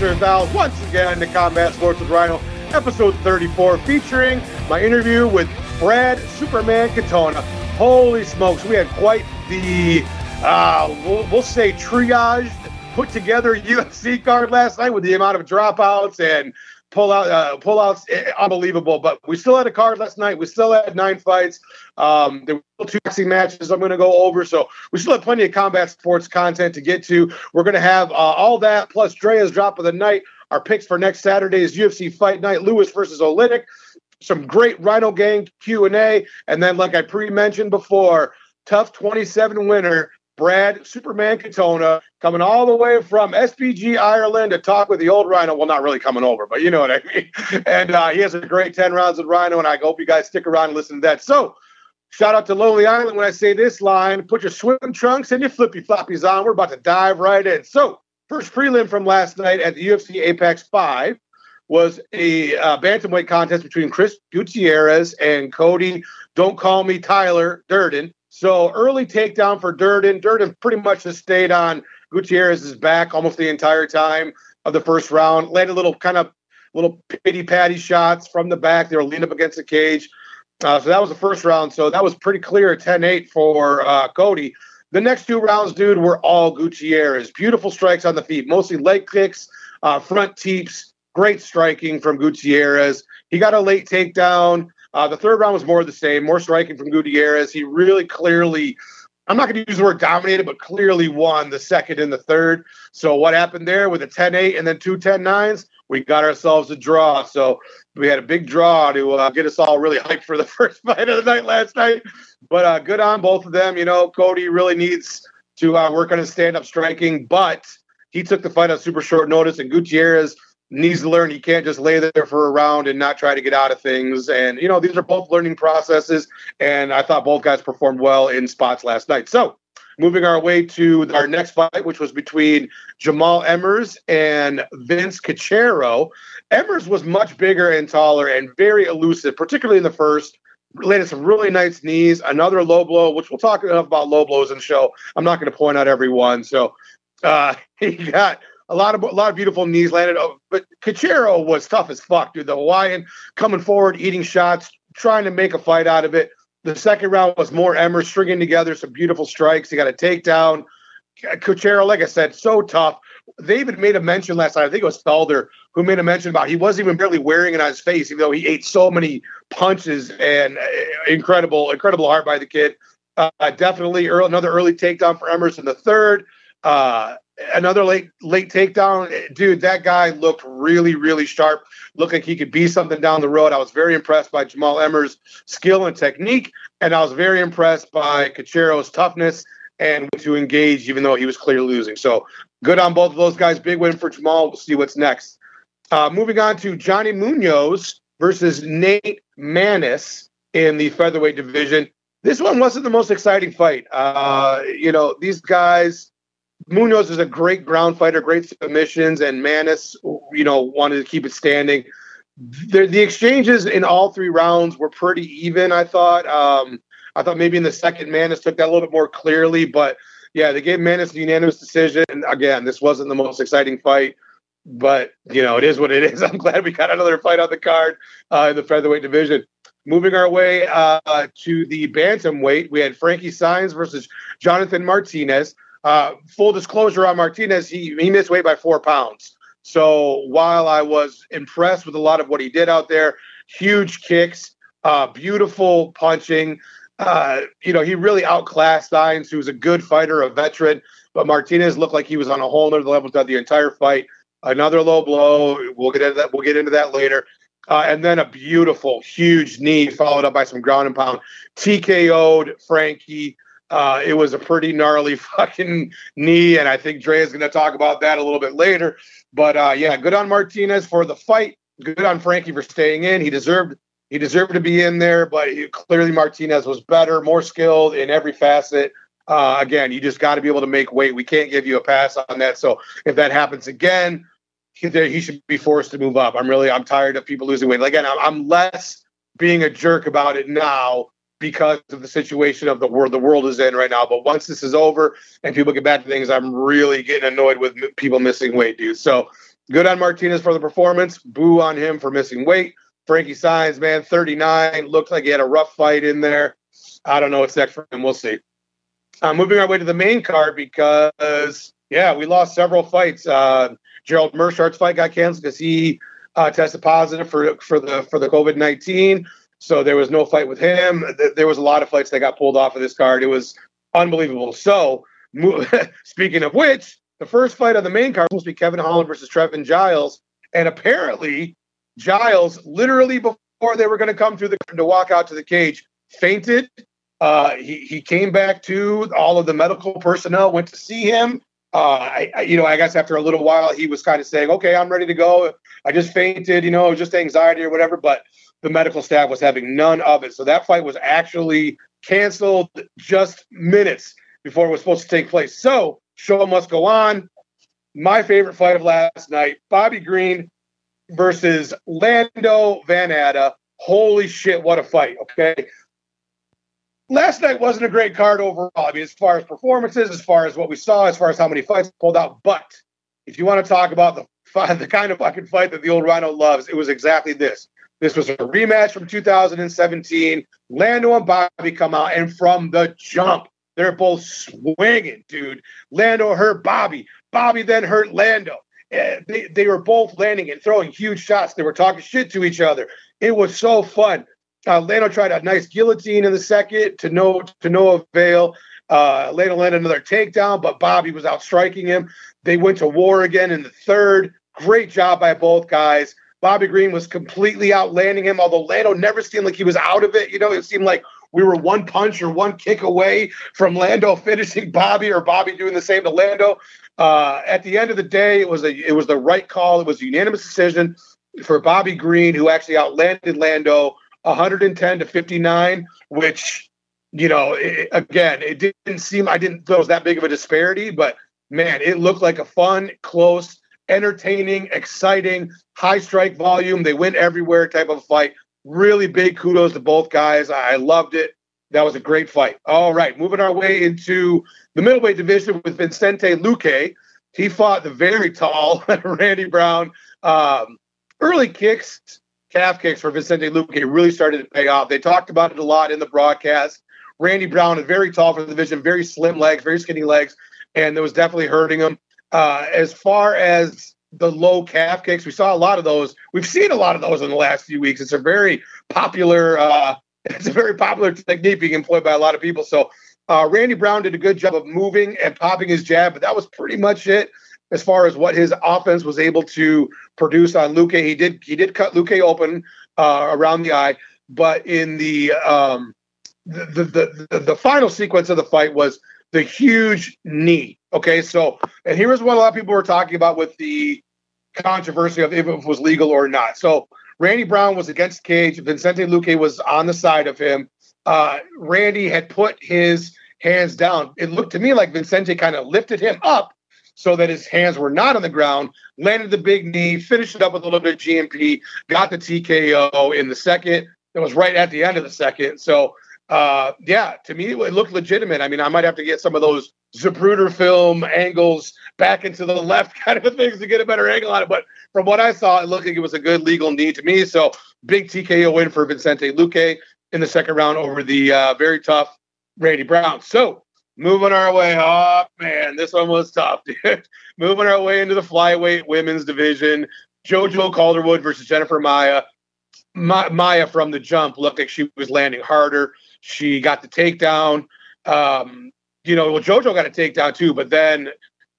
land, and dials once again to Combat Sports with Rhino, episode 34, featuring my interview with Brad Superman Katona. Holy smokes, we had quite the, uh, we'll, we'll say, triaged, put together UFC card last night with the amount of dropouts and pull out uh, pull outs eh, unbelievable but we still had a card last night. We still had nine fights. Um there were two boxing matches i'm going to go over so we still have plenty of combat sports content to get to. We're going to have uh, all that plus drea's drop of the night. Our picks for next saturday's ufc fight night lewis versus Oleinik. some great rhino gang q&a and then like i pre-mentioned before TUF 27 winner Brad Superman Katona coming all the way from SBG Ireland to talk with the old Rhino. Well, not really coming over, but you know what I mean. And uh, he has a great 10 rounds with Rhino, and I hope you guys stick around and listen to that. So, shout out to Lonely Island when I say this line put your swim trunks and your flippy floppies on. We're about to dive right in. So, first prelim from last night at the UFC Apex 5 was a uh, bantamweight contest between Chris Gutierrez and Cody, don't call me Tyler Durden. So early takedown for Durden. Durden pretty much just stayed on Gutierrez's back almost the entire time of the first round. Landed little kind of little pity patty shots from the back. They were leaned up against the cage. Uh, so that was the first round. So that was pretty clear 10 8 for uh, Cody. The next two rounds, dude, were all Gutierrez. Beautiful strikes on the feet, mostly leg kicks, uh, front teeps. Great striking from Gutierrez. He got a late takedown. Uh, the third round was more of the same, more striking from Gutierrez. He really clearly, I'm not going to use the word dominated, but clearly won the second and the third. So what happened there with a 10 8 and then two 10 9s? We got ourselves a draw. So we had a big draw to uh, get us all really hyped for the first fight of the night last night. But uh, good on both of them. You know, Cody really needs to uh, work on his stand up striking, but he took the fight on super short notice, and Gutierrez needs to learn he can't just lay there for a round and not try to get out of things. And, you know, these are both learning processes. And I thought both guys performed well in spots last night. So moving our way to our next fight, which was between Jamal Emmers and Vince Cachero. Emmers was much bigger and taller and very elusive, particularly in the first. Landed some really nice knees, another low blow, which we'll talk enough about low blows in the show. I'm not going to point out every one. So uh, he got a lot of a lot of beautiful knees landed. Oh, but Cachero was tough as fuck, dude. The Hawaiian coming forward, eating shots, trying to make a fight out of it. The second round was more Emmer stringing together some beautiful strikes. He got a takedown. Cachero, like I said, so tough. They even made a mention last night. I think it was Felder who made a mention about he wasn't even barely wearing it on his face, even though he ate so many punches and uh, incredible, incredible heart by the kid. Uh, definitely early, another early takedown for Emerson the third. Uh, another late late takedown. Dude that guy looked really really sharp. Looked like he could be something down the road. I was very impressed by Jamal emmers skill and technique and i was very impressed by cachero's toughness and to engage even though he was clearly losing. So good on both of those guys. Big win for jamall we'll see what's next. Uh, moving on to johnny munoz versus nate maness in the featherweight division. This one wasn't the most exciting fight. Uh, you know these guys Munoz is a great ground fighter, great submissions, and Maness, you know, wanted to keep it standing. The, the exchanges in all three rounds were pretty even. I thought. Um, I thought maybe in the second, Maness took that a little bit more clearly, but yeah, they gave Maness a unanimous decision. And again, this wasn't the most exciting fight, but you know, it is what it is. I'm glad we got another fight on the card uh, in the featherweight division. Moving our way uh, to the bantamweight, we had Frankie Saenz versus Jonathan Martinez. Uh, full disclosure on Martinez, he, he missed weight by four pounds. So while I was impressed with a lot of what he did out there, huge kicks, uh, beautiful punching, uh, you know, he really outclassed Saenz, who's a good fighter, a veteran. But Martinez looked like he was on a whole other level throughout the entire fight. Another low blow. We'll get into that. We'll get into that later. Uh, and then a beautiful, huge knee followed up by some ground and pound. TKO'd Frankie. Uh, it was a pretty gnarly fucking knee, and I think Dre is going to talk about that a little bit later. But uh, yeah, good on Martinez for the fight. Good on Frankie for staying in. He deserved he deserved to be in there, but he, clearly Martinez was better, more skilled in every facet. Uh, again, you just got to be able to make weight. We can't give you a pass on that. So if that happens again, he, he should be forced to move up. I'm really I'm tired of people losing weight. Again, I'm, I'm less being a jerk about it now because of the situation of the world the world is in right now. But once this is over and people get back to things, I'm really getting annoyed with people missing weight, dude. So good on Martinez for the performance. Boo on him for missing weight. Frankie Saenz, man, 39. Looked like he had a rough fight in there. I don't know what's next for him. We'll see. Uh, moving our way to the main card because, yeah, we lost several fights. Uh, Gerald Meerschaert's fight got canceled because he uh, tested positive for for the for the COVID nineteen. So there was no fight with him. There was a lot of fights that got pulled off of this card. It was unbelievable. So speaking of which, the first fight on the main card was supposed to be Kevin Holland versus Trevin Giles, and apparently Giles, literally before they were going to come through the to walk out to the cage, fainted. Uh, he he came back to. All of the medical personnel went to see him. Uh, I, I, you know, I guess after a little while, he was kind of saying, "Okay, I'm ready to go. I just fainted, you know, just anxiety or whatever." But the medical staff was having none of it. So that fight was actually canceled just minutes before it was supposed to take place. So show must go on. My favorite fight of last night: Bobby Green versus Lando Vannata. Holy shit, what a fight! Okay. Last night wasn't a great card overall. I mean, as far as performances, as far as what we saw, as far as how many fights pulled out. But if you want to talk about the the kind of fucking fight that the old Rhino loves, it was exactly this. This was a rematch from 2017. Lando and Bobby come out, and from the jump, they're both swinging, dude. Lando hurt Bobby. Bobby then hurt Lando. Eh, they, they were both landing and throwing huge shots. They were talking shit to each other. It was so fun. Uh, Lando tried a nice guillotine in the second to no to no avail. Uh, Lando landed another takedown, but Bobby was out striking him. They went to war again in the third. Great job by both guys. Bobby Green was completely outlanding him, although Lando never seemed like he was out of it. You know, it seemed like we were one punch or one kick away from Lando finishing Bobby or Bobby doing the same to Lando. Uh, at the end of the day, it was a it was the right call. It was a unanimous decision for Bobby Green, who actually outlanded Lando 110 to 59, which you know, it, again, it didn't seem I didn't feel it was that big of a disparity, but man, it looked like a fun, close entertaining, exciting, high strike volume. They went everywhere type of fight. Really big kudos to both guys. I loved it. That was a great fight. All right, moving our way into the middleweight division with Vicente Luque. He fought the very tall Randy Brown. Um, early kicks, calf kicks for Vicente Luque really started to pay off. They talked about it a lot in the broadcast. Randy Brown is very tall for the division, very slim legs, very skinny legs, and it was definitely hurting him. Uh, as far as the low calf kicks, we saw a lot of those. We've seen a lot of those in the last few weeks. It's a very popular. Uh, it's a very popular technique being employed by a lot of people. So uh, Randy Brown did a good job of moving and popping his jab, but that was pretty much it as far as what his offense was able to produce on Luque. He did he did cut Luque open uh, around the eye, but in the um, the, the, the the final sequence of the fight was the huge knee. Okay, so and here is what a lot of people were talking about with the controversy of if it was legal or not. So Randy Brown was against Cage. Vincente Luque was on the side of him. Uh, Randy had put his hands down. It looked to me like Vincente kind of lifted him up so that his hands were not on the ground, landed the big knee, finished it up with a little bit of GMP, got the TKO in the second. It was right at the end of the second. So uh, yeah, to me, it looked legitimate. I mean, I might have to get some of those Zapruder film angles back into the left kind of things to get a better angle on it. But from what I saw, it looked like it was a good legal need to me. So big TKO win for Vicente Luque in the second round over the uh, very tough Randy Brown. So moving our way up, man, this one was tough, dude. moving our way into the flyweight women's division. JoJo Calderwood versus Jennifer Maia. Ma- Maia from the jump looked like she was landing harder. She got the takedown. Um, you know, well, JoJo got a takedown too, but then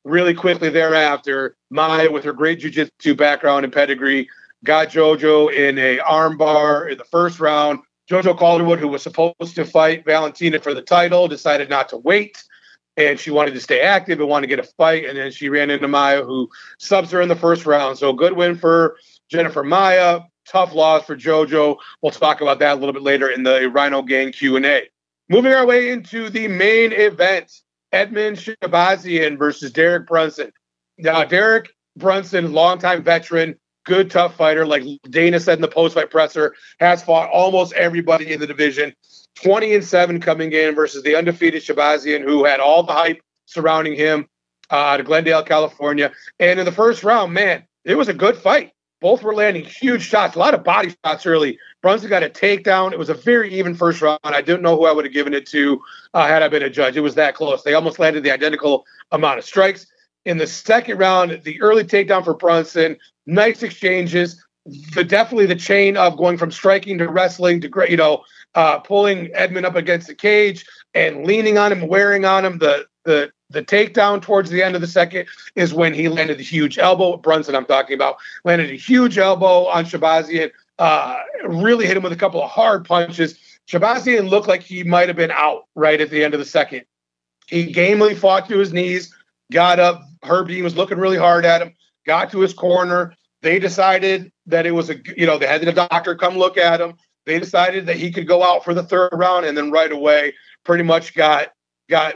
really quickly thereafter, Maia, with her great jiu-jitsu background and pedigree, got JoJo in a armbar in the first round. JoJo Calderwood, who was supposed to fight Valentina for the title, decided not to wait. And she wanted to stay active and wanted to get a fight. And then she ran into Maia, who subs her in the first round. So good win for Jennifer Maia tough loss for JoJo. We'll talk about that a little bit later in the Rhino Gang Q&A. Moving our way into the main event, Edmen Shahbazyan versus Derek Brunson. Now, Derek Brunson, longtime veteran, good, tough fighter. Like Dana said in the post-fight presser, has fought almost everybody in the division. 20 and 7 coming in versus the undefeated Shahbazyan, who had all the hype surrounding him uh, Glendale, California. And in the first round, man, it was a good fight. Both were landing huge shots, a lot of body shots early. Brunson got a takedown. It was a very even first round. I didn't know who I would have given it to uh, had I been a judge. It was that close. They almost landed the identical amount of strikes. In the second round, the early takedown for Brunson, nice exchanges. The definitely the chain of going from striking to wrestling to you know uh, pulling Edmen up against the cage and leaning on him, wearing on him. The the the takedown towards the end of the second is when he landed the huge elbow. Brunson, I'm talking about, landed a huge elbow on Shahbazyan. Uh, really hit him with a couple of hard punches. Shahbazyan looked like he might have been out right at the end of the second. He gamely fought to his knees, got up. Herb Dean was looking really hard at him, got to his corner. They decided that it was a, you know, they had the doctor come look at him. They decided that he could go out for the third round, and then right away, pretty much got got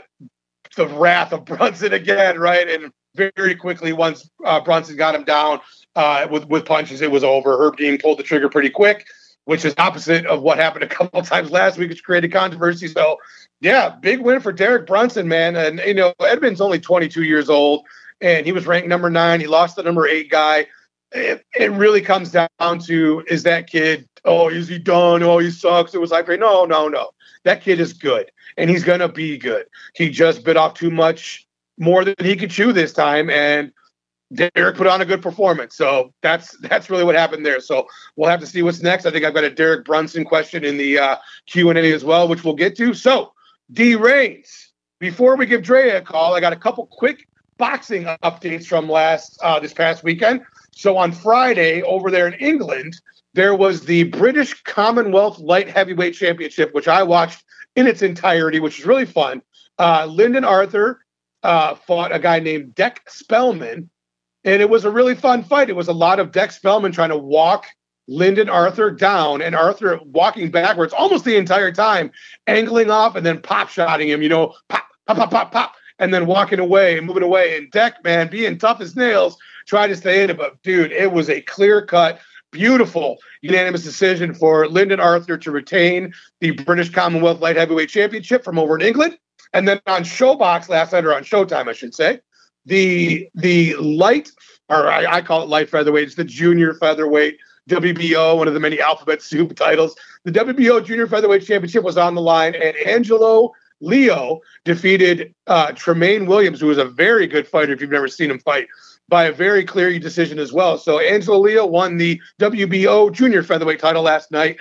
the wrath of Brunson again, right? And very quickly, once uh, Brunson got him down uh, with with punches, it was over. Herb Dean pulled the trigger pretty quick, which is opposite of what happened a couple times last week, which created controversy. So, yeah, big win for Derek Brunson, man. And you know, Edmen's only 22 years old, and he was ranked number nine. He lost the number eight guy. It, it really comes down to is that kid? Oh, is he done? Oh, he sucks. It was like, no, no, no. That kid is good and he's going to be good. He just bit off too much more than he could chew this time, and Derek put on a good performance. So that's that's really what happened there. So we'll have to see what's next. I think I've got a Derek Brunson question in the uh, Q and A as well, which we'll get to. So D Reigns, before we give Drea a call, I got a couple quick boxing updates from last uh, this past weekend. So on Friday over there in England, there was the British Commonwealth Light Heavyweight Championship, which I watched in its entirety, which is really fun. Uh, Lyndon Arthur uh, fought a guy named Dec Spelman, and it was a really fun fight. It was a lot of Dec Spelman trying to walk Lyndon Arthur down, and Arthur walking backwards almost the entire time, angling off and then pop shotting him, you know, pop, pop, pop, pop, pop, and then walking away and moving away. And Deck, man, being tough as nails, tried to stay in it. But dude, it was a clear cut beautiful unanimous decision for Lyndon Arthur to retain the British Commonwealth Light Heavyweight Championship from over in England. And then on Showbox last night, or on Showtime, I should say, the the light, or I, I call it light featherweight, it's the junior featherweight WBO, one of the many alphabet soup titles. The WBO Junior Featherweight Championship was on the line, and Angelo Leo defeated uh, Tremaine Williams, who was a very good fighter if you've never seen him fight by a very clear decision as well. So Angelo Leo won the WBO junior featherweight title last night,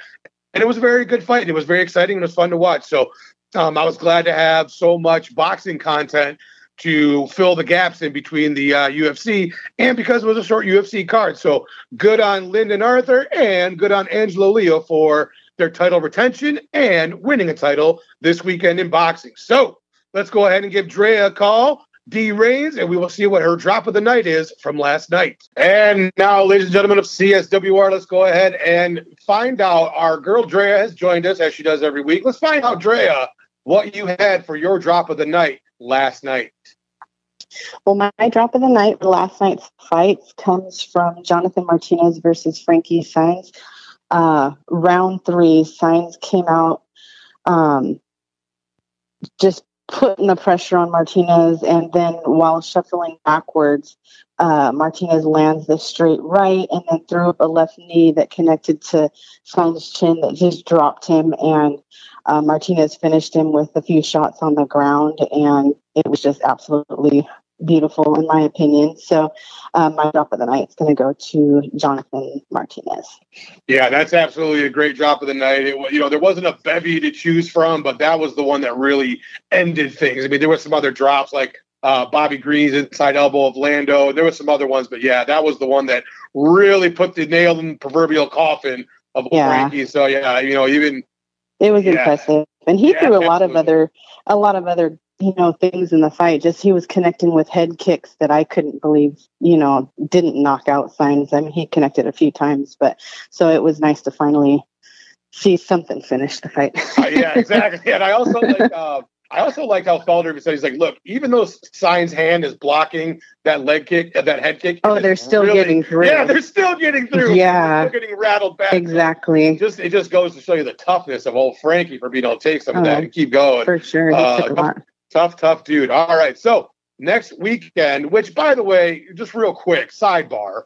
and it was a very good fight. It was very exciting and it was fun to watch. So um, I was glad to have so much boxing content to fill the gaps in between the uh, UFC and because it was a short UFC card. So good on Lyndon Arthur and good on Angelo Leo for their title retention and winning a title this weekend in boxing. So let's go ahead and give Drea a call. D Reigns, and we will see what her drop of the night is from last night. And now, ladies and gentlemen of CSWR, let's go ahead and find out. Our girl Drea has joined us as she does every week. Let's find out, Drea, what you had for your drop of the night last night. Well, my, drop of the night last night's fights comes from Jonathan Martinez versus Frankie Saenz. Uh, round three, Saenz came out um, just putting the pressure on Martinez, and then while shuffling backwards, uh, Martinez lands the straight right and then threw a left knee that connected to Saenz's chin that just dropped him. And uh, Martinez finished him with a few shots on the ground, and it was just absolutely beautiful in my opinion. So um, my drop of the night is going to go to Jonathan Martinez. Yeah, that's absolutely a great drop of the night. It, you know, there wasn't a bevy to choose from, but that was the one that really ended things. I mean, there were some other drops like uh, Bobby Green's inside elbow of Lando. There were some other ones, but yeah, that was the one that really put the nail in the proverbial coffin of yeah. Frankie. So yeah, you know, even it was yeah. impressive, and he yeah, threw a absolutely. lot of other a lot of other you know things in the fight just he was connecting with head kicks that i couldn't believe you know didn't knock out Saenz i mean he connected a few times but so it was nice to finally see something finish the fight uh, yeah exactly and i also like uh, I also like how Felder said he's like, look, even though Saenz's hand is blocking that leg kick, uh, that head kick. Oh, they're still really, getting through. Yeah, they're still getting through. Yeah, they're getting rattled back. Exactly. Just it just goes to show you the toughness of old Frankie for being able to take some of that and keep going. For sure, uh, tough, tough, dude. All right, so next weekend, which by the way, just real quick sidebar,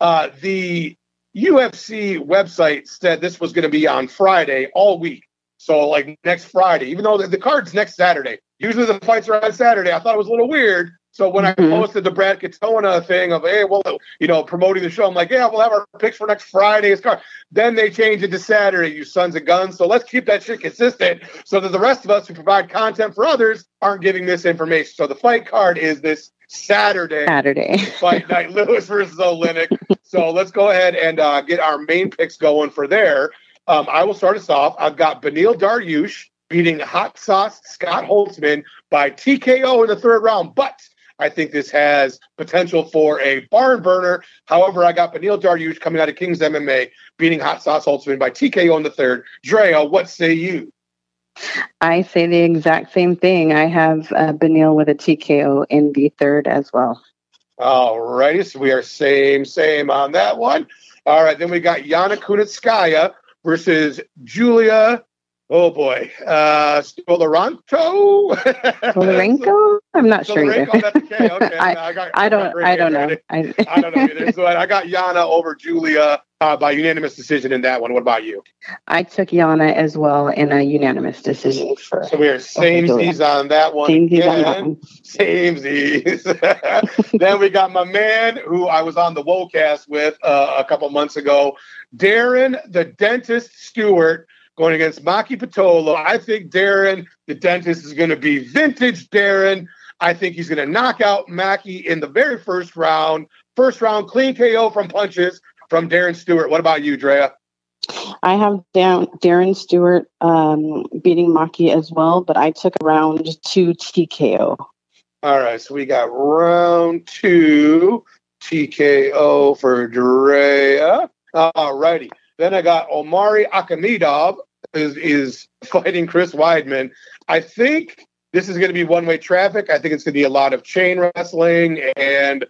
uh, the UFC website said this was going to be on Friday all week. So like next Friday, even though the, the card's next Saturday. Usually the fights are on Saturday. I thought it was a little weird. So when mm-hmm. I posted the Brad Katona thing of hey, well, you know, promoting the show, I'm like, yeah, we'll have our picks for next Friday's card. Then they changed it to Saturday, you sons of guns. So let's keep that shit consistent so that the rest of us who provide content for others aren't giving this information. So the fight card is this Saturday. Saturday. fight night, Lewis versus Oleinik. so let's go ahead and uh, get our main picks going for there. Um, I will start us off. I've got Beneil Dariush beating Hot Sauce Scott Holtzman by TKO in the third round, but I think this has potential for a barn burner. However, I got Beneil Dariush coming out of King's MMA beating Hot Sauce Holtzman by TKO in the third. Drea, what say you? I say the exact same thing. I have uh, Beneil with a TKO in the third as well. All righty, so we are same, same on that one. All right, then we got Yana Kunitskaya versus Julia. Oh boy, uh, Stolarenko. Stolarenko? I'm not sure either. Okay, okay. I, I, got, I don't. I don't know. I, I, don't know either. So I got Yana over Julia uh, by unanimous decision in that one. What about you? I took Yana as well in a unanimous decision for. So we are samesies on that one. Samesies on that one. Samesies. then we got my man who I was on the WOCast with uh, a couple months ago, Darren the Dentist Stewart going against Maki Pitolo. I think Darren, the dentist, is going to be vintage Darren. I think he's going to knock out Maki in the very first round. First round, clean KO from punches from Darren Stewart. What about you, Drea? I have down Darren Stewart um, beating Maki as well, but I took round two TKO. All right, so we got round two TKO for Drea. All righty. Then I got Omari Akhmedov is, is fighting Chris Weidman. I think this is going to be one way traffic. I think it's going to be a lot of chain wrestling, and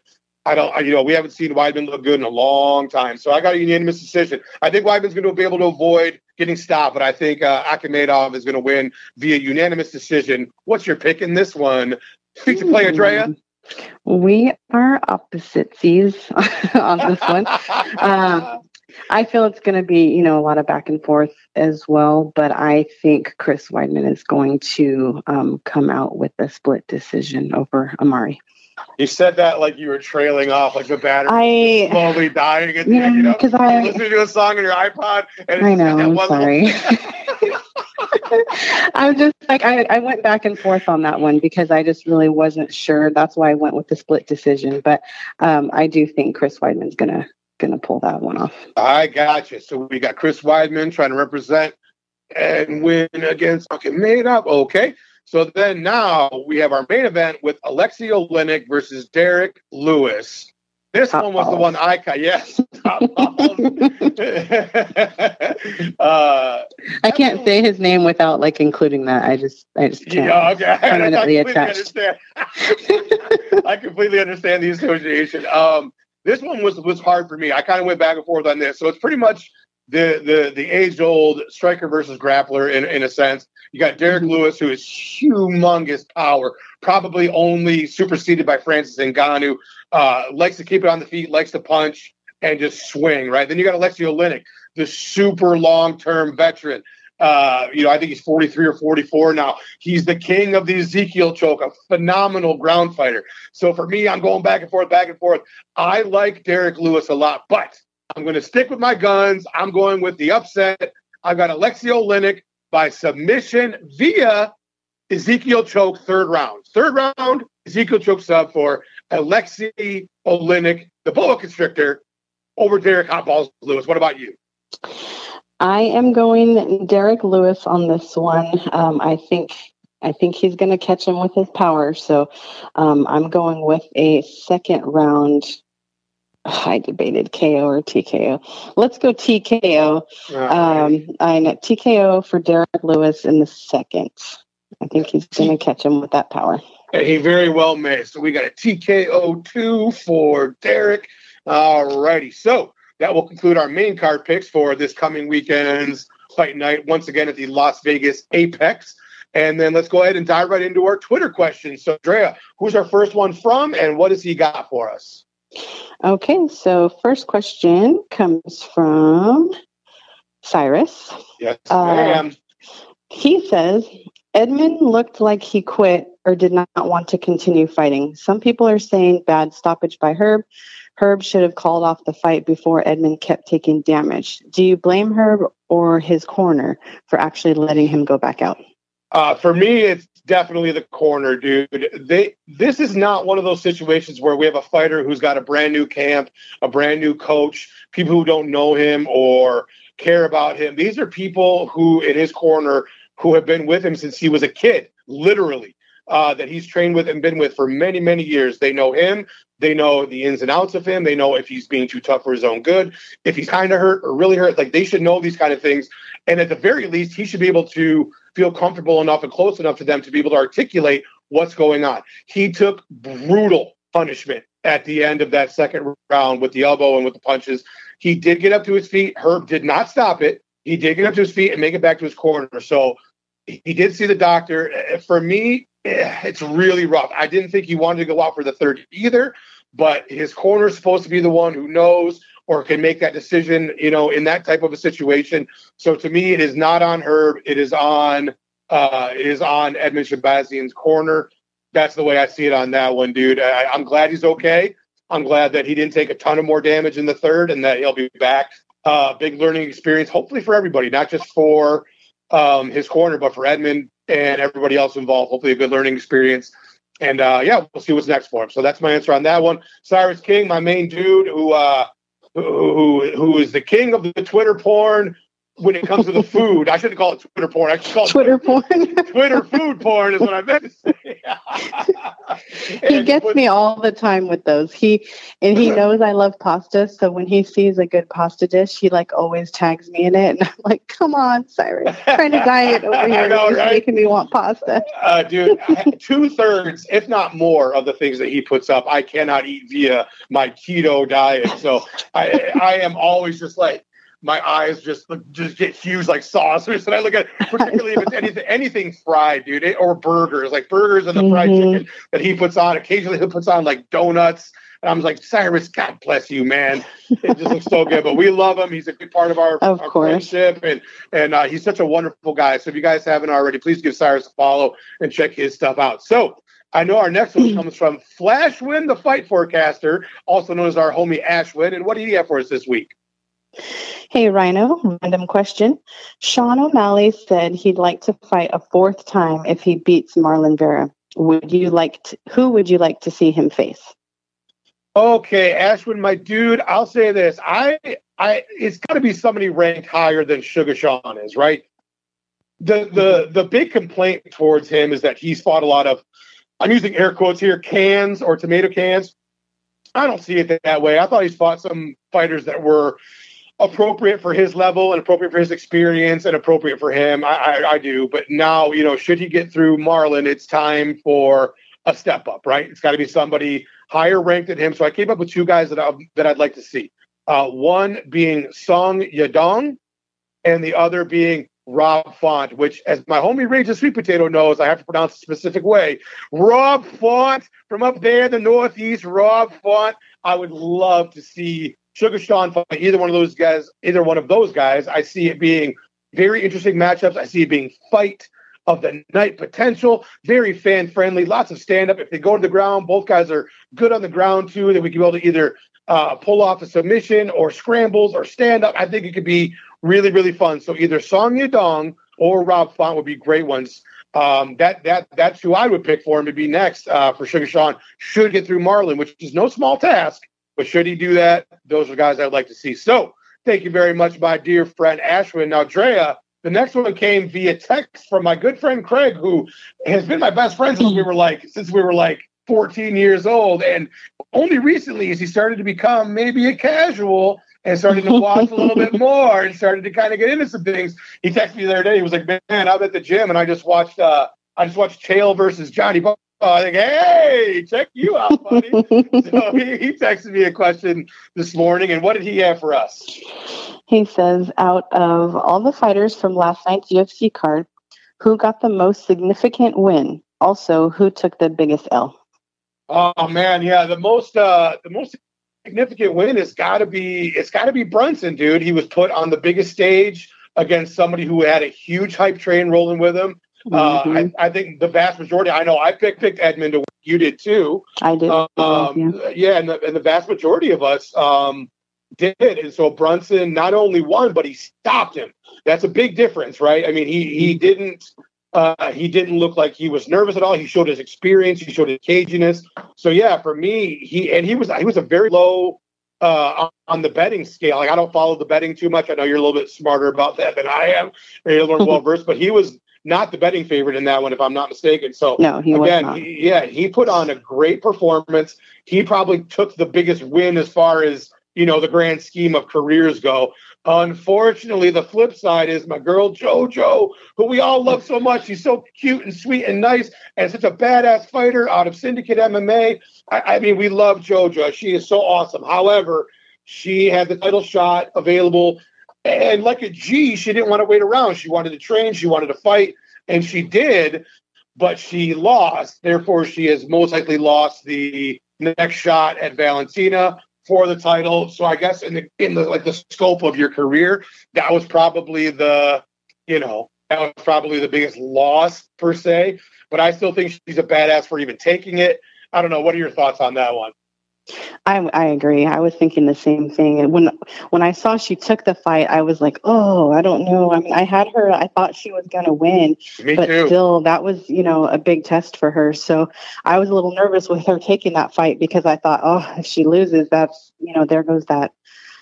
I don't, you know, we haven't seen Weidman look good in a long time. So I got a unanimous decision. I think Weidman's going to be able to avoid getting stopped, but I think uh, Akhmedov is going to win via unanimous decision. What's your pick in this one? Feature player, Drea? We are opposite opposites on this one. Um, I feel it's going to be, you know, a lot of back and forth as well, but I think Chris Weidman is going to um, come out with a split decision over Omari. You said that like you were trailing off, like the battery I, slowly dying. And, yeah, you know, because I listening to a song on your iPod. And I know. I'm sorry. I'm just like I, I went back and forth on that one because I just really wasn't sure. That's why I went with the split decision. But um, I do think Chris Weidman's gonna going to pull that one off. I got you. So we got Chris Weidman trying to represent and win against okay, made up. Okay. So then now we have our main event with Alexei Oleinik versus Derrick Lewis. This one was balls. the one I cut. Yes. uh, I can't say his name without like including that. I just, I just can't. Yeah, okay. I attached. Understand. I completely understand the association. Um, this one was was hard for me. I kind of went back and forth on this. So it's pretty much the the the age old striker versus grappler in in a sense. You got Derrick mm-hmm. Lewis, who is humongous power, probably only superseded by Francis Ngannou. Uh, likes to keep it on the feet, likes to punch and just swing. Right. Then you got Alexei Oleinik, the super long term veteran. Uh, you know, I think he's 43 or 44 now. He's the king of the Ezekiel choke, a phenomenal ground fighter. So for me, I'm going back and forth, back and forth. I like Derrick Lewis a lot, but I'm going to stick with my guns. I'm going with the upset. I've got Alexei Oleinik by submission via Ezekiel choke third round. Third round, Ezekiel choke sub for Alexei Oleinik, the boa constrictor, over Derrick Hotballs Lewis. What about you? I am going Derrick Lewis on this one. Um, I think I think he's going to catch him with his power. So um, I'm going with a second round. I debated KO or TKO. Let's go TKO. Um, I know TKO for Derrick Lewis in the second. I think he's going to catch him with that power. And he very well may. So we got a TKO two for Derrick. All righty. So that will conclude our main card picks for this coming weekend's fight night. Once again at the Las Vegas Apex. And then let's go ahead and dive right into our Twitter questions. So, Drea, who's our first one from, and what does he got for us? Okay, so first question comes from Cyrus. Yes, uh. He says Edmund looked like he quit or did not want to continue fighting. Some people are saying bad stoppage by Herb. Herb should have called off the fight before Edmund kept taking damage. Do you blame Herb or his corner for actually letting him go back out? Uh, for me, it's definitely the corner, dude. They this is not one of those situations where we have a fighter who's got a brand new camp, a brand new coach, people who don't know him or care about him. These are people who in his corner who have been with him since he was a kid, literally. Uh, that he's trained with and been with for many, many years. They know him. They know the ins and outs of him. They know if he's being too tough for his own good, if he's kind of hurt or really hurt. Like they should know these kind of things. And at the very least, he should be able to feel comfortable enough and close enough to them to be able to articulate what's going on. He took brutal punishment at the end of that second round with the elbow and with the punches. He did get up to his feet. Herb did not stop it. He did get up to his feet and make it back to his corner. So he did see the doctor. For me, it's really rough. I didn't think he wanted to go out for the third either, but his corner is supposed to be the one who knows or can make that decision, you know, in that type of a situation. So to me, it is not on Herb. It is on uh, it is on Edmund Shahbazyan's corner. That's the way I see it on that one, dude. I, I'm glad he's okay. I'm glad that he didn't take a ton of more damage in the third and that he'll be back. Uh, big learning experience, hopefully for everybody, not just for um, his corner, but for Edmund and everybody else involved. Hopefully, a good learning experience. And uh, yeah, we'll see what's next for him. So that's my answer on that one. Cyrus King, my main dude, who uh, who who is the king of the Twitter porn when it comes to the food. I shouldn't call it Twitter porn. I should call it Twitter porn. Twitter food porn is what I meant to say. he gets me all the time with those. He and he knows I love pasta, so when he sees a good pasta dish, he like always tags me in it, and I'm like, "Come on, Cyrus, trying to diet over here, know, right? making me want pasta." Uh, dude, two thirds, if not more, of the things that he puts up, I cannot eat via my keto diet. So I, I am always just like, my eyes just just get huge like saucers, and I look at particularly if it's anything anything fried, dude, it, or burgers, like burgers and the mm-hmm. fried chicken that he puts on. Occasionally, he puts on like donuts. And I'm like, Cyrus, God bless you, man. It just looks so good. But we love him. He's a big part of our, of our friendship, and and uh, he's such a wonderful guy. So if you guys haven't already, please give Cyrus a follow and check his stuff out. So I know our next one comes from Flashwin, the fight forecaster, also known as our homie Ashwin. And what do you have for us this week? Hey, Rhino, random question. Sean O'Malley said he'd like to fight a fourth time if he beats Marlon Vera. Would you like to, who would you like to see him face? Okay, Ashwin, my dude, I'll say this. I I it's gotta be somebody ranked higher than Sugar Sean is, right? The the mm-hmm. the big complaint towards him is that he's fought a lot of I'm using air quotes here, cans or tomato cans. I don't see it that way. I thought he's fought some fighters that were appropriate for his level and appropriate for his experience and appropriate for him. I, I, I do. But now, you know, should he get through Marlon, it's time for a step up, right? It's got to be somebody higher ranked than him. So I came up with two guys that I, that I'd like to see. Uh, one being Song Yadong, and the other being Rob Font, which, as my homie Rage Sweet Potato knows, I have to pronounce a specific way. Rob Font from up there in the Northeast. Rob Font. I would love to see Sugar Sean fight either one of those guys, either one of those guys. I see it being very interesting matchups. I see it being fight of the night potential, very fan friendly, lots of stand up. If they go to the ground, both guys are good on the ground too. That we can be able to either uh, pull off a submission or scrambles or stand up. I think it could be really, really fun. So either Song Yadong or Rob Font would be great ones. Um, that that that's who I would pick for him to be next uh, for Sugar Sean. Should get through Marlon, which is no small task. But should he do that, those are guys I'd like to see. So thank you very much, my dear friend Ashwin. Now, Drea, the next one came via text from my good friend Craig, who has been my best friend since we were like since we were like 14 years old. And only recently has he started to become maybe a casual and started to watch a little bit more and started to kind of get into some things. He texted me the other day. He was like, "Man, I'm at the gym and I just watched uh, I just watched Chael versus Johnny. I think, hey, check you out, buddy. so he, he texted me a question this morning, and what did he have for us? He says, out of all the fighters from last night's UFC card, who got the most significant win? Also, who took the biggest L? Oh man, yeah, the most uh the most significant win has got to be it's got to be Brunson, dude. He was put on the biggest stage against somebody who had a huge hype train rolling with him. Uh, mm-hmm. I, I, think the vast majority. I know I picked picked Edmund. You did too. I did. Um, yeah. yeah, and the, and the vast majority of us um, did. And so Brunson not only won, but he stopped him. That's a big difference, right? I mean, he he mm-hmm. didn't uh, he didn't look like he was nervous at all. He showed his experience. He showed his caginess. So yeah, for me, he and he was he was a very low uh, on the betting scale. Like I don't follow the betting too much. I know you're a little bit smarter about that than I am. You're more well versed, but he was not the betting favorite in that one, if I'm not mistaken. So no, he again, he, yeah, he put on a great performance. He probably took the biggest win as far as you know the grand scheme of careers go. Unfortunately, the flip side is my girl JoJo, who we all love so much. She's so cute and sweet and nice, and such a badass fighter out of Syndicate MMA. I, I mean, we love JoJo. She is so awesome. However, she had the title shot available, and like a G, she didn't want to wait around. She wanted to train. She wanted to fight, and she did, but she lost. Therefore, she has most likely lost the next shot at Valentina for the title. So I guess in the in the like the scope of your career, that was probably the you know that was probably the biggest loss per se. But I still think she's a badass for even taking it. I don't know. What are your thoughts on that one? I, I agree. I was thinking the same thing. And when when I saw she took the fight, I was like, oh, I don't know. I mean, I had her. I thought she was going to win, Me but too. still, that was you know a big test for her. So I was a little nervous with her taking that fight because I thought, oh, if she loses, that's you know there goes that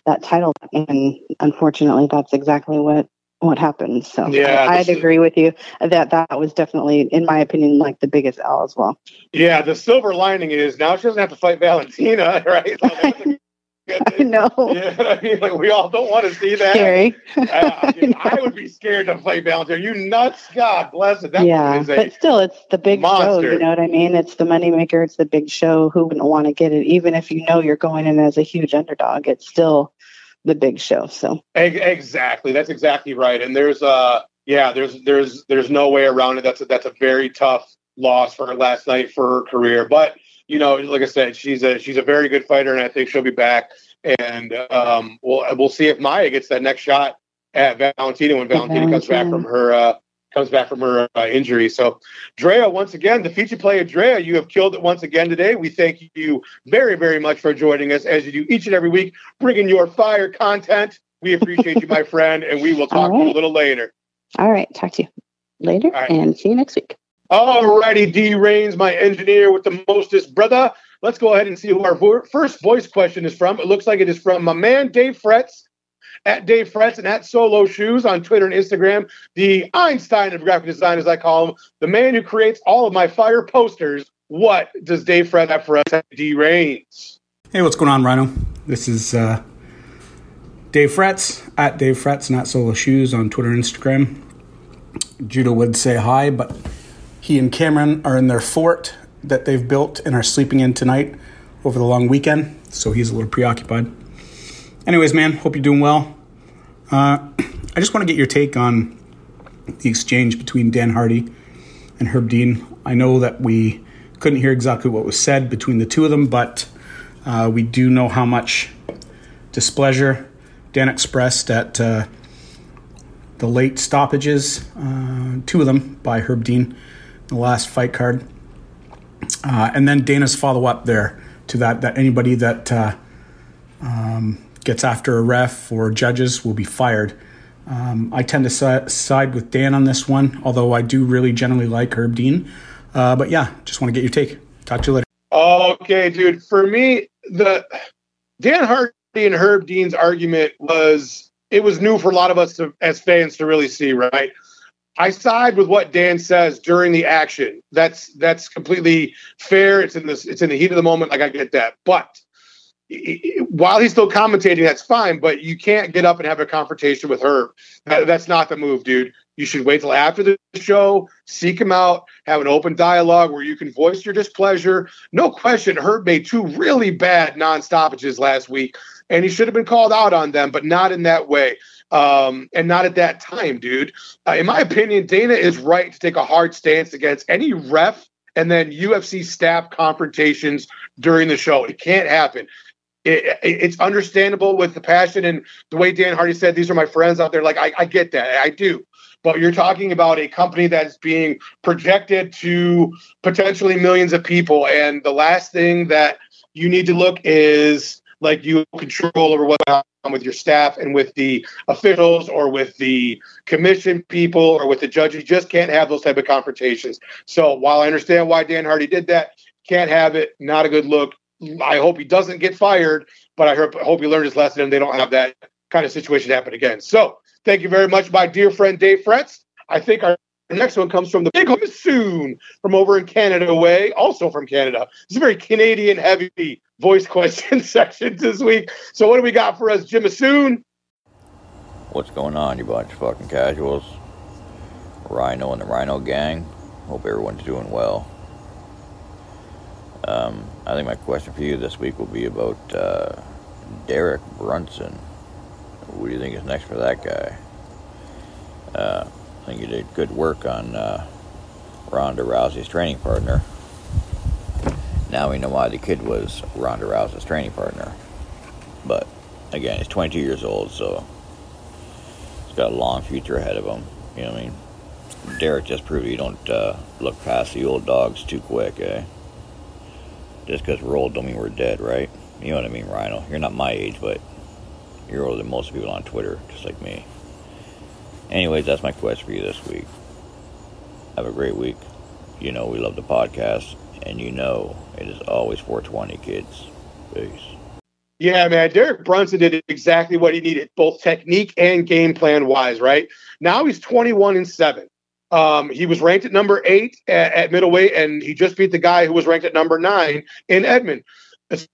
that title. And unfortunately, that's exactly what what happened. So yeah, I'd agree with you that that was definitely, in my opinion, like the biggest L as well. Yeah, the silver lining is now she doesn't have to fight Valentina, right? Like, I know. Yeah, I mean, like we all don't want to see that. Scary. uh, I, mean, I, would be scared to fight Valentina. You nuts? God bless it. That yeah, but still, it's the big monster. show. You know what I mean? It's the moneymaker. It's the big show. Who wouldn't want to get it? Even if you know you're going in as a huge underdog, it's still the big show. So exactly, that's exactly right. And there's uh yeah, there's there's there's no way around it. That's a, that's a very tough loss for her last night for her career. But you know, like I said, she's a she's a very good fighter, and I think she'll be back. And um, we'll we'll see if Maia gets that next shot at Valentina when Valentina comes back from her uh, comes back from her uh, injury. So, Drea, once again, the feature player, Drea, you have killed it once again today. We thank you very, very much for joining us as you do each and every week, bringing your fire content. We appreciate you, my friend, and we will talk right. to you a little later. All right. Talk to you later right. and see you next week. All righty, D Rains, my engineer with the mostest brother. Let's go ahead and see who our first voice question is from. It looks like it is from my man, Dave Fretz at Dave Fretz and at Solo Shoes on Twitter and Instagram. The Einstein of graphic design, as I call him, the man who creates all of my fire posters. What does Dave Fretz have for us at D Rains? Hey, what's going on, Rhino? This is uh, Dave Fretz at Dave Fretz at Solo Shoes on Twitter and Instagram. Judah would say hi, but he and Cameron are in their fort that they've built and are sleeping in tonight over the long weekend, so he's a little preoccupied. Anyways, man, hope you're doing well. Uh, I just want to get your take on the exchange between Dan Hardy and Herb Dean. I know that we couldn't hear exactly what was said between the two of them, but uh, we do know how much displeasure Dan expressed at uh, the late stoppages, uh, two of them by Herb Dean, the last fight card. Uh, and then Dana's follow up there to that, that anybody that uh, um, gets after a ref or judges will be fired. Um, I tend to side with Dan on this one, although I do really generally like Herb Dean. Uh, but yeah, just want to get your take. Talk to you later. Okay, dude. For me, the Dan Hardy and Herb Dean's argument was it was new for a lot of us to, as fans to really see. Right. I side with what Dan says during the action. That's that's completely fair. It's in this. It's in the heat of the moment. Like I get that, but while he's still commentating, that's fine, but you can't get up and have a confrontation with her. That, that's not the move, dude. You should wait till after the show, seek him out, have an open dialogue where you can voice your displeasure. No question, Herb made two really bad non stoppages last week, and he should have been called out on them, but not in that way um, and not at that time, dude. Uh, in my opinion, Dana is right to take a hard stance against any ref and then UFC staff confrontations during the show. It can't happen. It, it, it's understandable with the passion and the way Dan Hardy said, these are my friends out there. Like, I, I get that. I do. But you're talking about a company that's being projected to potentially millions of people. And the last thing that you need to look is like you control over what with your staff and with the officials or with the commission people or with the judge. You just can't have those type of confrontations. So while I understand why Dan Hardy did that, can't have it. Not a good look. Mm-hmm. I hope he doesn't get fired, but I hope, hope he learned his lesson and they don't have that kind of situation happen again. So thank you very much, my dear friend Dave Fretz. I think our next one comes from the big home soon from over in Canada way, also from Canada. It's a very Canadian heavy voice question section this week. So what do we got for us, Jim Soon? What's going on, you bunch of fucking casuals? Rhino and the Rhino gang. Hope everyone's doing well. Um, I think my question for you this week will be about uh, Derek Brunson. What do you think is next for that guy? Uh, I think you did good work on uh, Ronda Rousey's training partner. Now we know why the kid was Ronda Rousey's training partner. But again, he's 22 years old, so he's got a long future ahead of him. You know what I mean? Derek just proved you don't uh, look past the old dogs too quick, eh? Just because we're old don't mean we're dead, right? You know what I mean, Rhino? You're not my age, but you're older than most people on Twitter, just like me. Anyways, that's my quest for you this week. Have a great week. You know we love the podcast, and you know it is always 420, kids. Peace. Yeah, man. Derek Brunson did exactly what he needed, both technique and game plan wise, right? Now he's 21 and 7. Um, he was ranked at number eight at, at, middleweight, and he just beat the guy who was ranked at number nine in Edmen.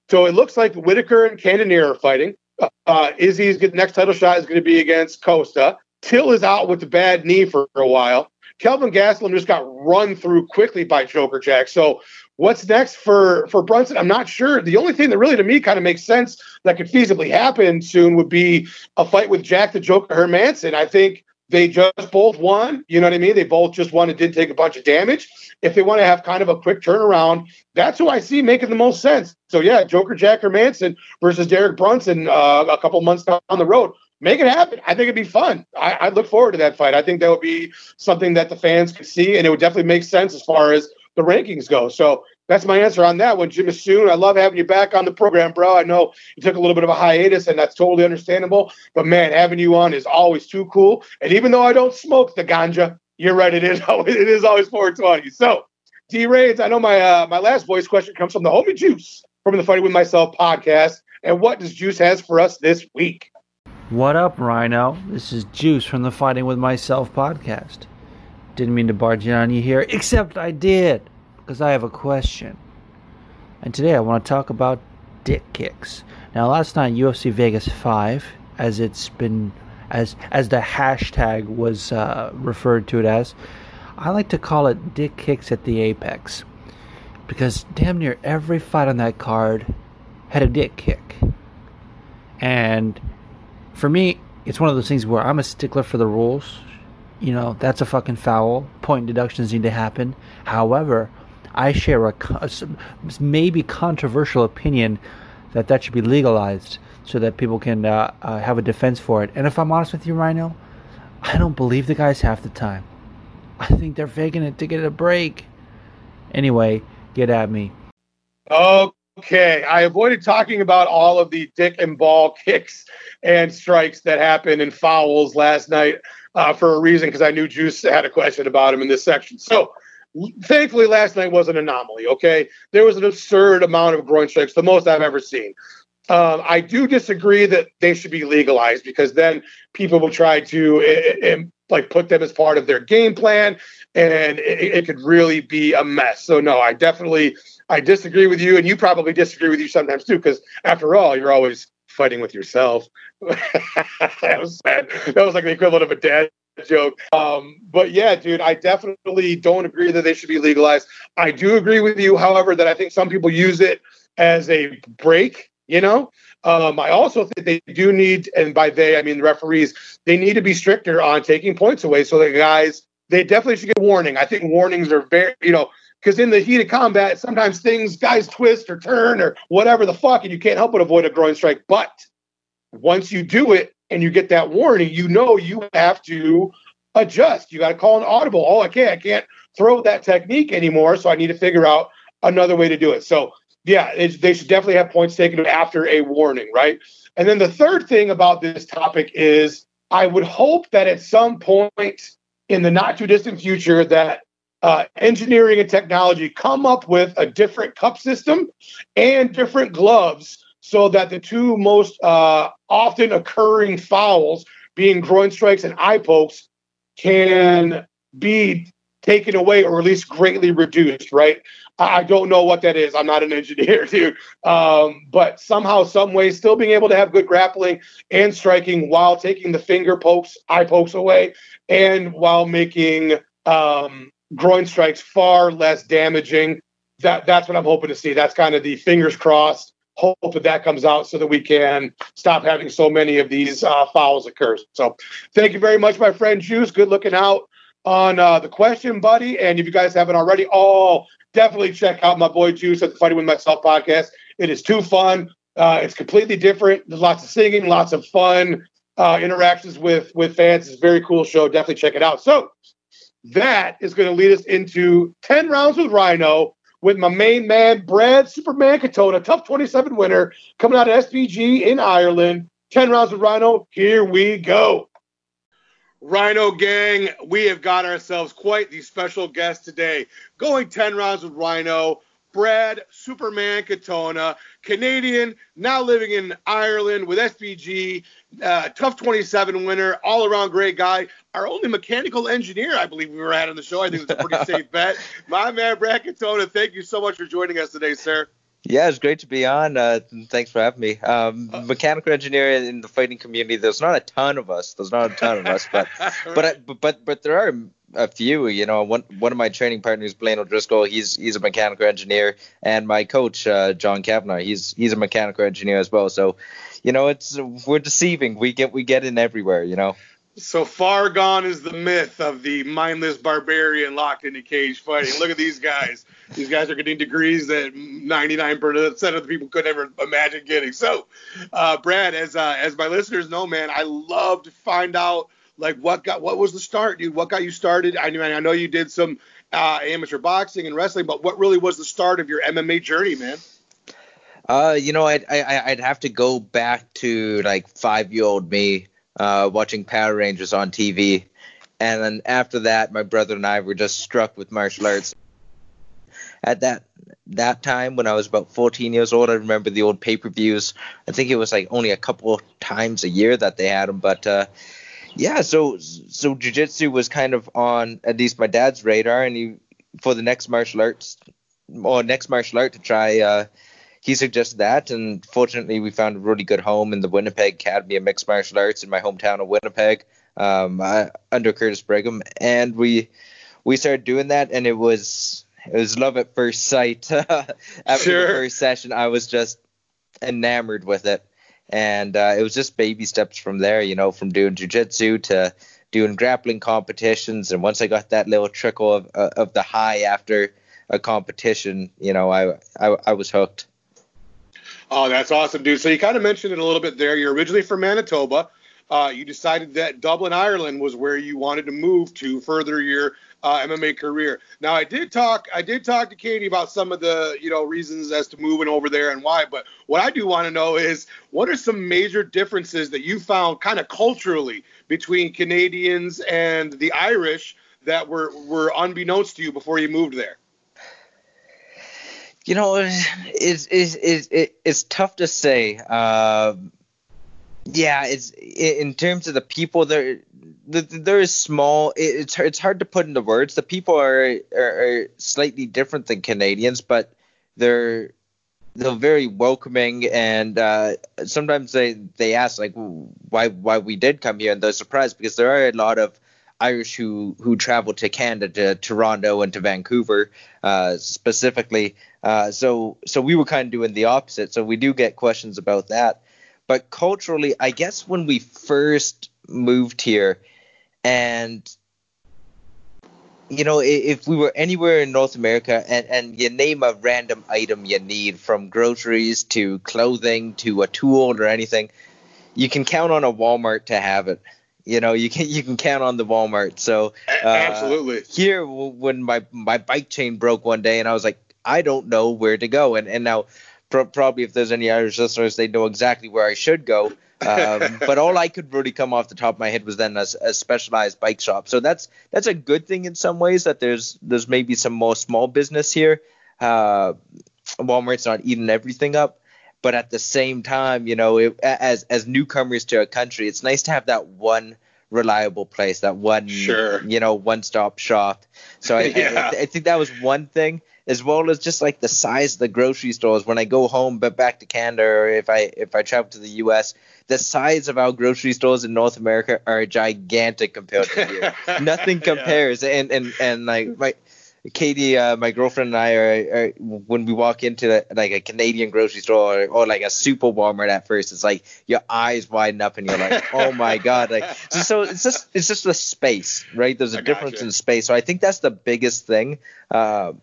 So it looks like Whittaker and Cannonier are fighting. Uh, uh Izzy's next title shot is going to be against Costa. Till is out with the bad knee for a while. Kelvin Gastelum just got run through quickly by Joker Jack. So what's next for for Brunson? I'm not sure. The only thing that really to me kind of makes sense that could feasibly happen soon would be a fight with Jack the Joker Hermansson. I think they just both won. You know what I mean? They both just won and didn't take a bunch of damage. If they want to have kind of a quick turnaround, that's who I see making the most sense. So yeah, Joker Jack Manson versus Derek Brunson uh, a couple months down the road make it happen. I think it'd be fun. I, I, look forward to that fight. I think that would be something that the fans could see, and it would definitely make sense as far as the rankings go. So that's my answer on that one, Jim Soon. I love having you back on the program, bro. I know you took a little bit of a hiatus, and that's totally understandable. But man, having you on is always too cool. And even though I don't smoke the ganja, you're right. It is always, it is always 420. So D Raids, I know my uh, my last voice question comes from the homie Juice from the Fighting with Myself podcast. And what does Juice has for us this week? What up, Rhino? This is Juice from the Fighting with Myself podcast. Didn't mean to barge in on you here, except I did, because I have a question. And today I want to talk about dick kicks. Now, last night, UFC Vegas 5, as it's been, as as the hashtag was uh, referred to it as, I like to call it dick kicks at the apex. Because damn near every fight on that card had a dick kick. And for me, it's one of those things where I'm a stickler for the rules. You know, that's a fucking foul. Point deductions need to happen. However, I share a maybe controversial opinion that that should be legalized so that people can uh, uh, have a defense for it. And if I'm honest with you, Rhino, I don't believe the guys half the time. I think they're faking it to get a break. Anyway, get at me. Okay, I avoided talking about all of the dick and ball kicks and strikes that happened and fouls last night uh, for a reason because I knew Juice had a question about him in this section. So, thankfully, last night was an anomaly. Okay, there was an absurd amount of groin strikes, the most I've ever seen. Um, I do disagree that they should be legalized because then people will try to it, it, like put them as part of their game plan, and it, it could really be a mess. So, no, I definitely I disagree with you, and you probably disagree with you sometimes too, because after all, you're always fighting with yourself. that was sad. That was like the equivalent of a dad joke. Um, but yeah, dude, I definitely don't agree that they should be legalized. I do agree with you, however, that I think some people use it as a break. You know, um, I also think they do need, and by they I mean the referees, they need to be stricter on taking points away. So the guys, they definitely should get warning. I think warnings are very, you know, because in the heat of combat, sometimes things guys twist or turn or whatever the fuck, and you can't help but avoid a groin strike. But once you do it and you get that warning, you know you have to adjust. You got to call an audible. Oh, I can't, I can't throw that technique anymore, so I need to figure out another way to do it. So yeah, they should definitely have points taken after a warning, right? And then the third thing about this topic is I would hope that at some point in the not too distant future that uh, engineering and technology come up with a different cup system and different gloves so that the two most uh, often occurring fouls, being groin strikes and eye pokes, can be taken away or at least greatly reduced, right? I don't know what that is. I'm not an engineer, dude. Um, but somehow, some way, still being able to have good grappling and striking while taking the finger pokes, eye pokes away, and while making um, groin strikes far less damaging. That that's what I'm hoping to see. That's kind of the fingers crossed hope that that comes out so that we can stop having so many of these uh, fouls occur. So, thank you very much, my friend Juice. Good looking out on uh, the question, buddy. And if you guys haven't already, oh, definitely check out my boy Juice at the Fighting with Myself podcast. It is too fun. Uh, it's completely different. There's lots of singing, lots of fun uh, interactions with with fans. It's a very cool show. Definitely check it out. So that is going to lead us into 10 rounds with Rhino with my main man, Brad Superman Katona, TUF 27 winner, coming out of SBG in Ireland. 10 rounds with Rhino. Here we go. Rhino Gang, we have got ourselves quite the special guest today. Going 10 rounds with Rhino, Brad Superman Katona, Canadian, now living in Ireland with SBG, uh, TUF 27 winner, all around great guy. Our only mechanical engineer, I believe we were at on the show. I think it's a pretty safe bet. My man, Brad Katona, thank you so much for joining us today, sir. Yeah, it's great to be on. Uh, thanks for having me. Um, uh, mechanical engineer in the fighting community. There's not a ton of us. There's not a ton of us, but but but but there are a few. You know, one one of my training partners, Blaine O'Driscoll, he's he's a mechanical engineer, and my coach, uh, John Kavanagh, he's he's a mechanical engineer as well. So, you know, it's we're deceiving. We get we get in everywhere. You know. So far gone is the myth of the mindless barbarian locked in a cage fighting. Look at these guys. These guys are getting degrees that 99% of the people could never imagine getting. So, uh, Brad, as uh, as my listeners know, man, I love to find out like what got what was the start, dude? What got you started? I mean, I know you did some uh, amateur boxing and wrestling, but what really was the start of your MMA journey, man? Uh, you know, I'd I, I'd have to go back to like five year old me uh, watching Power Rangers on TV. And then after that, my brother and I were just struck with martial arts. At that that time, when I was about 14 years old, I remember the old pay per views. I think it was like only a couple times a year that they had them, but uh, yeah. So so jujitsu was kind of on at least my dad's radar, and he for the next martial arts or next martial art to try. Uh, he suggested that, and fortunately, we found a really good home in the Winnipeg Academy of Mixed Martial Arts in my hometown of Winnipeg, um, uh, under Curtis Brigham, and we we started doing that, and it was it was love at first sight. After sure. the first session, I was just enamored with it, and uh, it was just baby steps from there. You know, from doing jujitsu to doing grappling competitions, and once I got that little trickle of uh, of the high after a competition, you know, I I, I was hooked. Oh, that's awesome, dude. So you kind of mentioned it a little bit there. You're originally from Manitoba. Uh, you decided that Dublin, Ireland, was where you wanted to move to further your uh, MMA career. Now, I did talk, I did talk to Katie about some of the, you know, reasons as to moving over there and why. But what I do want to know is, what are some major differences that you found, kind of culturally, between Canadians and the Irish that were were unbeknownst to you before you moved there? you know, it's it's it's, it's tough to say. Um, yeah, it's in terms of the people there. There is small. It's it's hard to put into words. The people are, are, are slightly different than Canadians, but they're they're very welcoming and uh, sometimes they they ask like why why we did come here and they're surprised because there are a lot of Irish who who travel to Canada, to Toronto, and to Vancouver uh, specifically. Uh, so so we were kind of doing the opposite. So we do get questions about that. But culturally, I guess when we first moved here, and you know, if we were anywhere in North America and, and you name a random item you need from groceries to clothing to a tool or anything, you can count on a Walmart to have it. You know, you can you can count on the Walmart. So uh, absolutely. Here, when my my bike chain broke one day, and I was like, I don't know where to go, and and now pro- probably if there's any Irish listeners, they know exactly where I should go. Um, but all I could really come off the top of my head was then a, a, specialized bike shop. So that's that's a good thing in some ways that there's there's maybe some more small business here. Uh, Walmart's not eating everything up, but at the same time, you know, it, as as newcomers to a country, it's nice to have that one reliable place, that one sure. you know one stop shop. So I, yeah. I, I think that was one thing as well as just like the size of the grocery stores. When I go home, but back to Canada, or if I if I travel to the U.S., the size of our grocery stores in North America are gigantic compared to here. Nothing compares. yeah. And and and like my Katie, uh, my girlfriend and I are, are when we walk into like a Canadian grocery store or, or, like a super Walmart at first, it's like your eyes widen up and you're like, oh my god, like so it's just it's just the space, right? There's a I difference in space, so I think that's the biggest thing. Uh,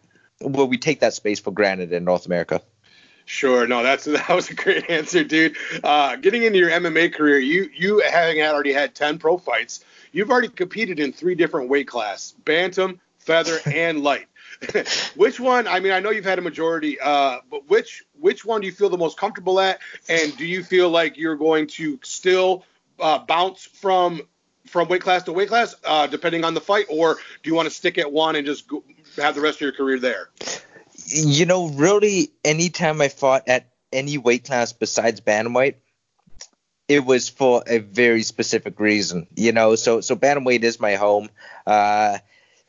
where we take that space for granted in North America. Sure. No, that's that was a great answer, dude. Uh, getting into your MMA career, you you having had already had ten pro fights, you've already competed in three different weight class: bantam, feather, and light. which one? I mean, I know you've had a majority, uh, but which which one do you feel the most comfortable at? And do you feel like you're going to still uh, bounce from from weight class to weight class, uh, depending on the fight, or do you want to stick at one and just go, have the rest of your career there? You know, really, anytime I fought at any weight class besides bantamweight, it was for a very specific reason. You know, so so bantamweight is my home. Uh,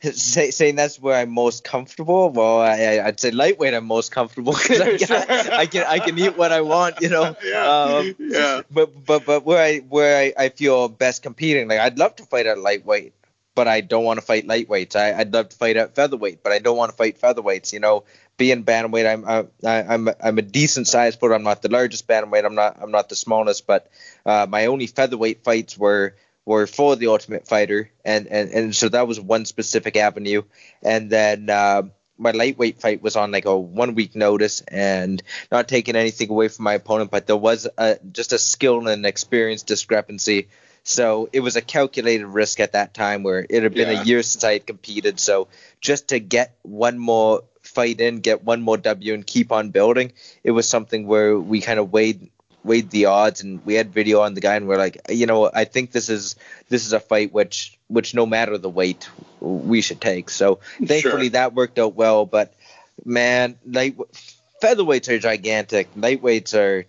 say, saying that's where I'm most comfortable. Well, I, would say lightweight I'm most comfortable because I, can, I can I can eat what I want, you know. Yeah. Um, yeah. But but but where I where I, I feel best competing, like I'd love to fight at lightweight but I don't want to fight lightweights. I, would love to fight at featherweight, but I don't want to fight featherweights. You know, being bantamweight, I'm I, I'm I'm a decent size but I'm not the largest bantamweight. I'm not I'm not the smallest, but uh, my only featherweight fights were were for the Ultimate Fighter, and and and so that was one specific avenue. And then uh, my lightweight fight was on like a one week notice, and not taking anything away from my opponent, but there was a, just a skill and experience discrepancy so it was a calculated risk at that time where it had been yeah. a year since I had competed. So just to get one more fight in, get one more W, and keep on building, it was something where we kind of weighed weighed the odds and we had video on the guy and we're like you know i think this is this is a fight which which no matter the weight we should take so thankfully sure. that worked out well but man light featherweights are gigantic lightweights are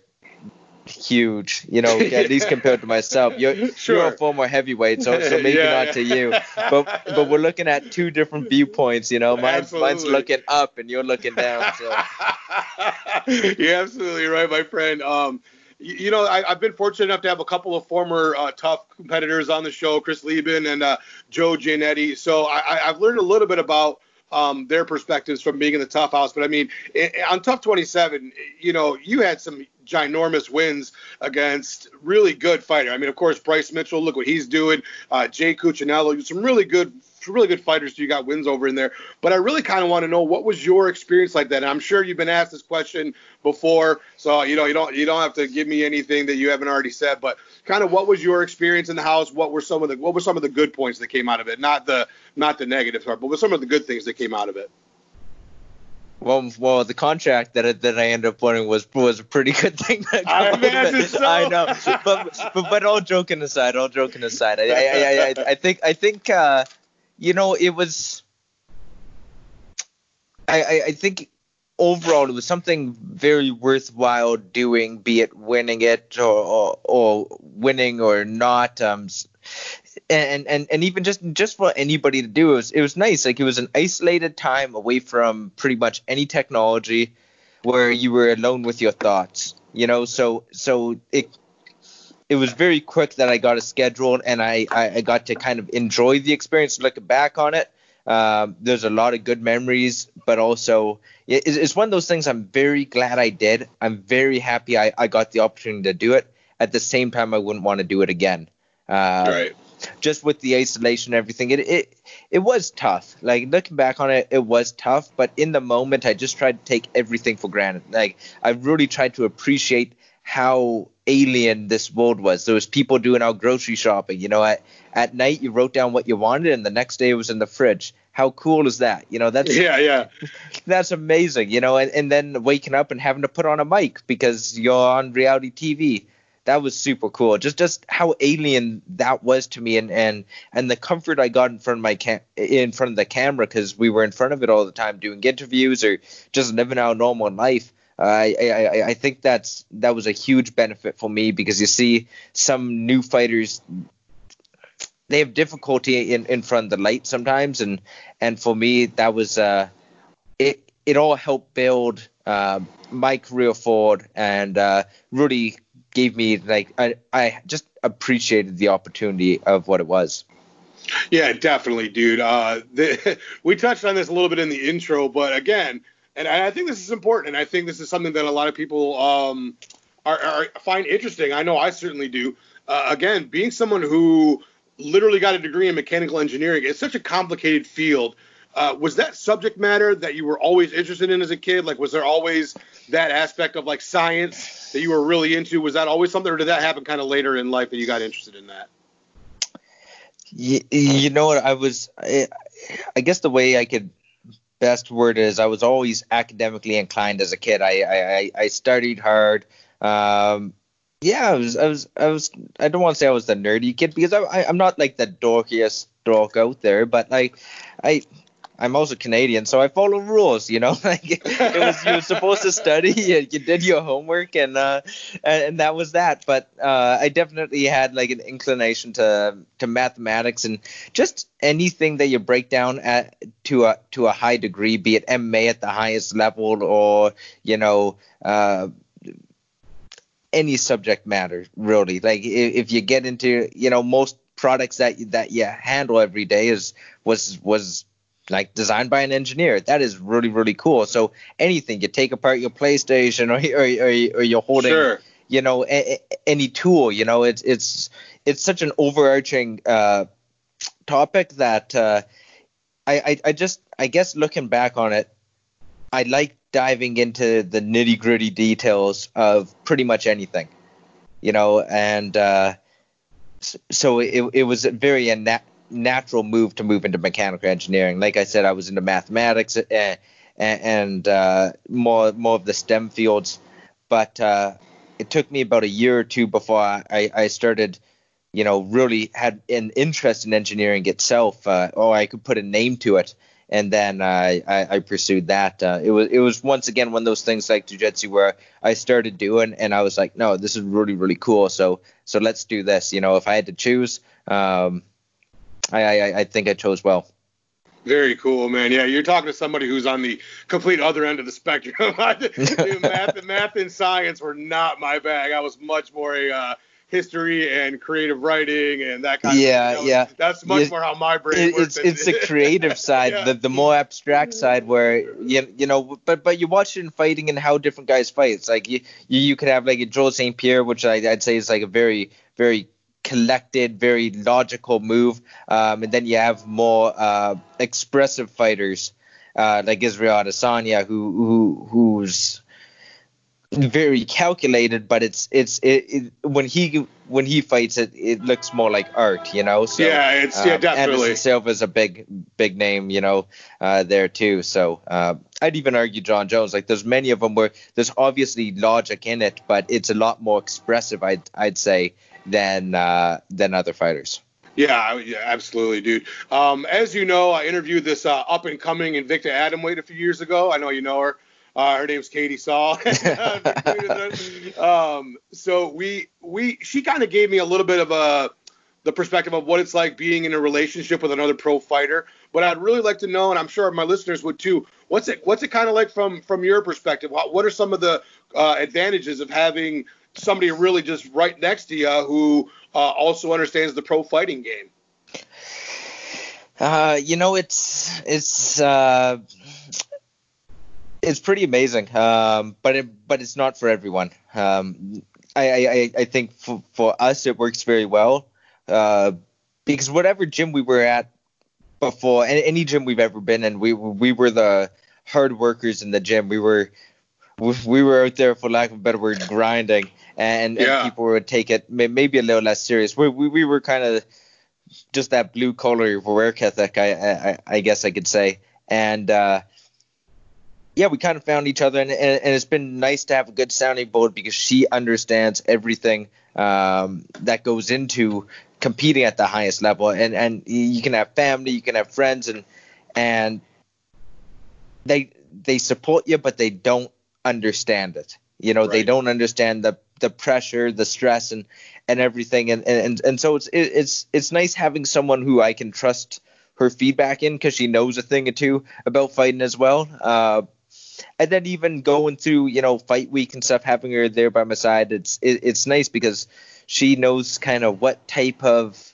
huge, you know, at least compared to myself. You're, sure. you're a former heavyweight, so, so maybe yeah, not to you. But but we're looking at two different viewpoints, you know. Mine's, mine's looking up and you're looking down. So. you're absolutely right, my friend. Um, you, know, I, have been fortunate enough to have a couple of former uh, TUF competitors on the show, Chris Leben and uh, Joe Giannetti. So I, I've learned a little bit about – um, their perspectives from being in the TUF house. But I mean, on TUF 27, you know, you had some ginormous wins against really good fighter. I mean, of course, Bryce Mitchell, look what he's doing. Uh, Jay Cucciniello, some really good really good fighters so you got wins over in there. But I really kind of want to know what was your experience like that. And I'm sure you've been asked this question before, so you know you don't you don't have to give me anything that you haven't already said. But kind of what was your experience in the house? What were some of the what were some of the good points that came out of it? Not the not the negative part, but what some of the good things that came out of it? Well, well, the contract that that I ended up winning was was a pretty good thing. I imagine so. I know, but, but but all joking aside, all joking aside, I I, I, I, I think I think uh, you know, it was. I, I, I think overall it was something very worthwhile doing, be it winning it or, or, or winning or not. Um, and, and and even just just for anybody to do it was it was nice. Like it was an isolated time away from pretty much any technology, where you were alone with your thoughts. You know, so so it it was very quick that I got a schedule and I, I, I got to kind of enjoy the experience looking back on it. Um, there's a lot of good memories, but also it, it's one of those things I'm very glad I did. I'm very happy I, I got the opportunity to do it. At the same time, I wouldn't want to do it again. Uh, right. Just with the isolation and everything, it, it it was tough. Like looking back on it, it was tough. But in the moment, I just tried to take everything for granted. Like I really tried to appreciate how alien this world was. There was people doing our grocery shopping. You know, at at night you wrote down what you wanted, and the next day it was in the fridge. How cool is that? You know, that's yeah, yeah, that's amazing. You know, and, and then waking up and having to put on a mic because you're on reality TV. That was super cool. Just just how alien that was to me, and and and the comfort I got in front of my cam- in front of the camera because we were in front of it all the time doing interviews or just living our normal life I, I I think that's that was a huge benefit for me because you see some new fighters they have difficulty in, in front of the light sometimes and and for me that was uh it it all helped build uh, my career forward and uh, really gave me like I, I just appreciated the opportunity of what it was. Yeah, definitely, dude. Uh, the, we touched on this a little bit in the intro, but again, and I think this is important, and I think this is something that a lot of people um, are, are, find interesting. I know I certainly do. Uh, again, being someone who literally got a degree in mechanical engineering, it's such a complicated field. Uh, was that subject matter that you were always interested in as a kid? Like, was there always that aspect of like science that you were really into? Was that always something, or did that happen kind of later in life that you got interested in that? You, you know what? I was, I, I guess the way I could best word is I was always academically inclined as a kid. I I, I studied hard. Um, yeah, I was I was I was I don't want to say I was the nerdy kid because I, I am not like the dorkiest dork out there, but like I I'm also Canadian, so I follow rules. You know, like it was you were supposed to study, you, you did your homework, and uh, and that was that. But uh, I definitely had like an inclination to to mathematics and just anything that you break down at to a to a high degree, be it MA at the highest level or you know. Uh, any subject matter really like if, if you get into you know most products that that you handle every day is was was like designed by an engineer. That is really really cool. So anything you take apart your PlayStation or or, or, or you're holding, sure. you know, a, a, any tool, you know, it's it's it's such an overarching uh, topic that uh, I, I I just I guess looking back on it, I like diving into the nitty gritty details of pretty much anything, you know, and uh, so it it was very a natural move to move into mechanical engineering. Like I said, I was into mathematics and, eh, and uh, more more of the STEM fields, but uh, it took me about a year or two before I, I started, you know, really had an interest in engineering itself, uh, or I could put a name to it. And then I, I, I pursued that. Uh, it was it was once again one of those things like jujitsu where I started doing, and I was like, no, this is really really cool. So so let's do this. You know, if I had to choose, um, I, I, I think I chose well. Very cool, man. Yeah, you're talking to somebody who's on the complete other end of the spectrum. math, math and science were not my bag. I was much more a uh, history and creative writing and that kind yeah, of thing. Yeah, yeah. That's much more how my brain it, works. It's, it's the creative side, yeah. the, the more abstract side where, you, you know, but but you watch it in fighting and how different guys fight. It's like you, you, you could have like a Georges St. Pierre, which I, I'd say is like a very, very collected, very logical move. Um, and then you have more uh, expressive fighters uh, like Israel Adesanya, who who who's very calculated, but it's it's it, it, when he when he fights it, it looks more like art, you know. So, yeah, it's um, yeah definitely. Anderson Silva's a big big name, you know, uh, there too. So uh, I'd even argue Jon Jones. Like there's many of them where there's obviously logic in it, but it's a lot more expressive. I'd I'd say than uh, than other fighters. Yeah, yeah, absolutely, dude. Um, as you know, I interviewed this uh, up and coming Invicta Atomweight a few years ago. I know you know her. Uh, her name's Katie Saul. um, so we we she kind of gave me a little bit of a the perspective of what it's like being in a relationship with another pro fighter. But I'd really like to know, and I'm sure my listeners would too, What's it What's it kind of like from from your perspective? What, what are some of the uh, advantages of having somebody really just right next to you who uh, also understands the pro fighting game? Uh, you know, it's it's uh, it's pretty amazing, um, but it, but it's not for everyone. Um, I, I, I think for, for us it works very well uh, because whatever gym we were at before, any, gym we've ever been in, we we were the hard workers in the gym. We were we were out there, for lack of a better word, grinding, and, yeah. and people would take it maybe a little less serious. We we, we were kind of just that blue collar work ethic, I, I I guess I could say, and uh, yeah, we kind of found each other, and, and, and, it's been nice to have a good sounding board because she understands everything um, that goes into competing at the highest level. And and you can have family, you can have friends, and and they they support you, but they don't understand it. You know, right. they don't understand the the pressure, the stress, and and everything. And and and so it's it's it's nice having someone who I can trust her feedback in because she knows a thing or two about fighting as well. Uh, and then even going through you know fight week and stuff, having her there by my side, it's it, it's nice because she knows kind of what type of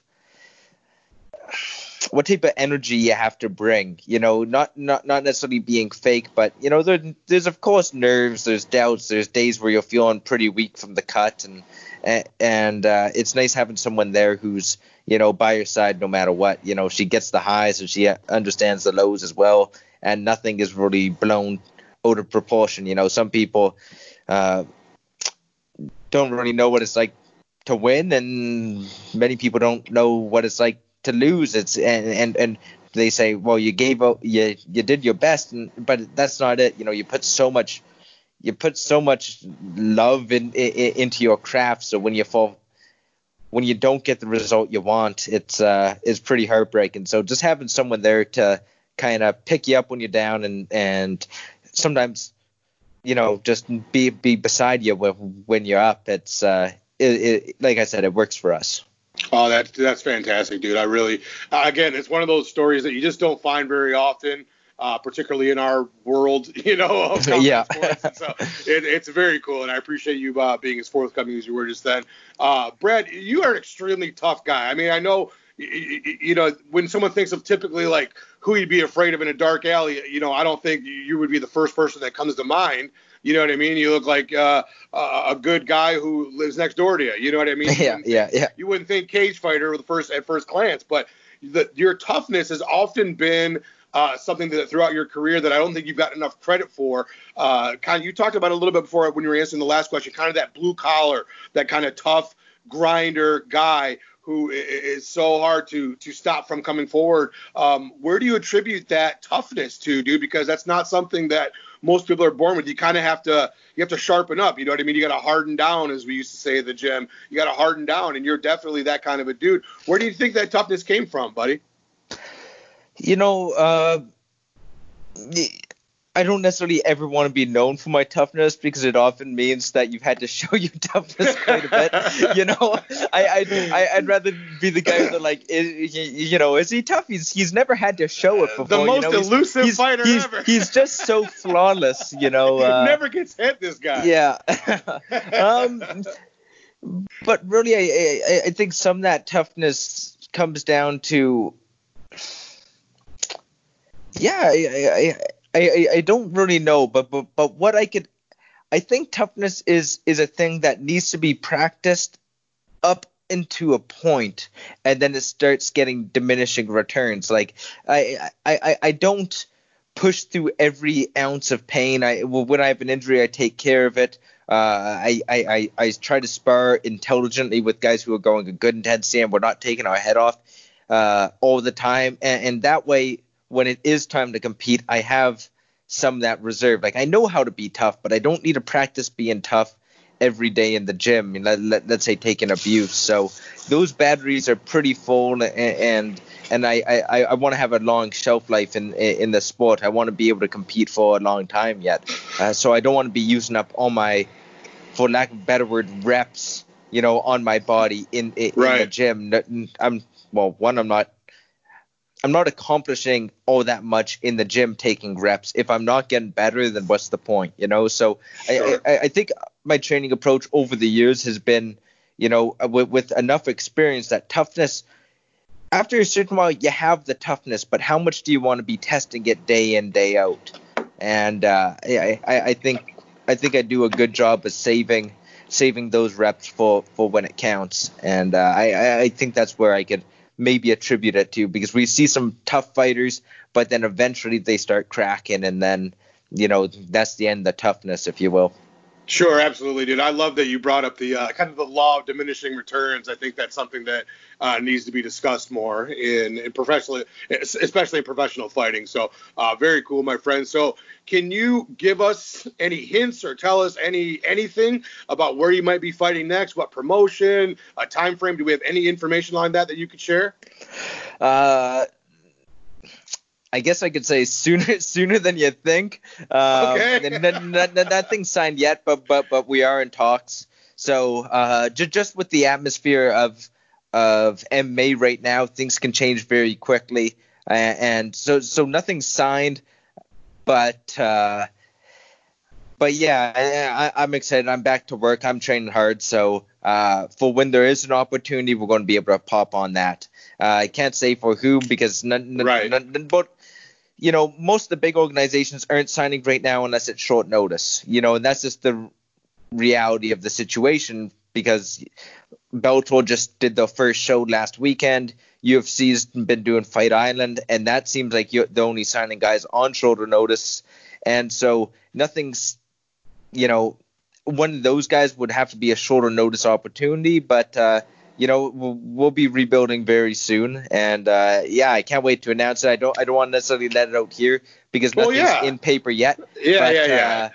what type of energy you have to bring. You know, not not not necessarily being fake, but you know, there, there's of course nerves, there's doubts, there's days where you're feeling pretty weak from the cut, and and uh, it's nice having someone there who's you know by your side no matter what. You know, she gets the highs and she understands the lows as well, and nothing is really blown out of proportion. You know, some people uh, don't really know what it's like to win, and many people don't know what it's like to lose. It's and and, and they say, well, you gave out, you you did your best, and but that's not it. You know, you put so much, you put so much love in, in into your craft. So when you fall, when you don't get the result you want, it's uh it's pretty heartbreaking. So just having someone there to kind of pick you up when you're down and and sometimes you know just be be beside you when you're up it's uh it, it, like i said it works for us oh that's that's fantastic dude i really again it's one of those stories that you just don't find very often uh, particularly in our world, you know, of yeah. so it, it's very cool, and I appreciate you uh, being as forthcoming as you were just then. Uh, Brad, you are an extremely tough guy. I mean, I know you know, when someone thinks of typically like who you'd be afraid of in a dark alley, you know, I don't think you would be the first person that comes to mind. You know what I mean? You look like uh, a good guy who lives next door to you. You know what I mean? Yeah, yeah, yeah. You wouldn't think cage fighter the first at first glance, but the, your toughness has often been uh, something that throughout your career that I don't think you've got enough credit for. Uh, kind of, you talked about a little bit before when you were answering the last question, kind of that blue collar, that kind of tough grinder guy who is so hard to to stop from coming forward. Um, where do you attribute that toughness to, dude? Because that's not something that most people are born with. You kind of have to you have to sharpen up. You know what I mean? You got to harden down, as we used to say at the gym. You got to harden down, and you're definitely that kind of a dude. Where do you think that toughness came from, buddy? You know, uh, I don't necessarily ever want to be known for my toughness because it often means that you've had to show your toughness quite a bit. you know, I, I, I'd rather be the guy that like, is, you know, is he tough? He's he's never had to show it before. The most you know? elusive he's, fighter he's, ever. He's just so flawless, you know. Uh, never gets hit, this guy. Yeah. um, but really, I, I I think some of that toughness comes down to, yeah, I, I I, I, I don't really know, but, but but what I could, I think toughness is is a thing that needs to be practiced up into a point, and then it starts getting diminishing returns. Like I I I, I don't push through every ounce of pain. I when I have an injury, I take care of it. Uh, I, I, I, I try to spar intelligently with guys who are going a good intensity and we're not taking our head off uh, all the time. And, and that way, when it is time to compete, I have some of that reserve. Like I know how to be tough, but I don't need to practice being tough every day in the gym. Let, let, us say taking abuse. So those batteries are pretty full, and and, and I, I, I want to have a long shelf life in in the sport. I want to be able to compete for a long time yet. Uh, so I don't want to be using up all my, for lack of a better word, reps. You know, on my body in in, right. in the gym. I'm well. One, I'm not I'm not accomplishing all that much in the gym taking reps. If I'm not getting better, then what's the point, you know? So Sure. I, I, I think my training approach over the years has been, you know, with, with enough experience that toughness. After a certain while, you have the toughness, but how much do you want to be testing it day in day out? And uh, I, I, I think I think I do a good job of saving saving those reps for, for when it counts. And uh, I, I- I think that's where I could maybe attribute it to because we see some tough fighters, but then eventually they start cracking, and then you know that's the end of the toughness, if you will. Sure, absolutely, dude. I love that you brought up the uh, kind of the law of diminishing returns. I think that's something that uh, needs to be discussed more in, in professional, especially in professional fighting. So, uh, very cool, my friend. So, can you give us any hints or tell us any anything about where you might be fighting next? What promotion, a time frame? Do we have any information on that that you could share? I guess I could say sooner sooner than you think. Um, Okay. n- n- n- n- nothing's signed yet, but but but we are in talks. So uh, ju- just with the atmosphere of of MMA right now, things can change very quickly, uh, and so so nothing's signed, but. Uh, but yeah, I, I'm excited. I'm back to work. I'm training hard. So uh, for when there is an opportunity, we're going to be able to pop on that. Uh, I can't say for who because none, none, Right. none- but you know, most of the big organizations aren't signing right now unless it's short notice. You know, and that's just the reality of the situation because Bellator just did the first show last weekend. UFC's been doing Fight Island, and that seems like you're the only signing guys on shoulder notice. And so nothing's, you know, one of those guys would have to be a shorter notice opportunity, but uh, you know we'll, we'll be rebuilding very soon, and uh, yeah, I can't wait to announce it. I don't I don't want to necessarily let it out here because Well, nothing's yeah. in paper yet. Yeah, but, yeah, yeah.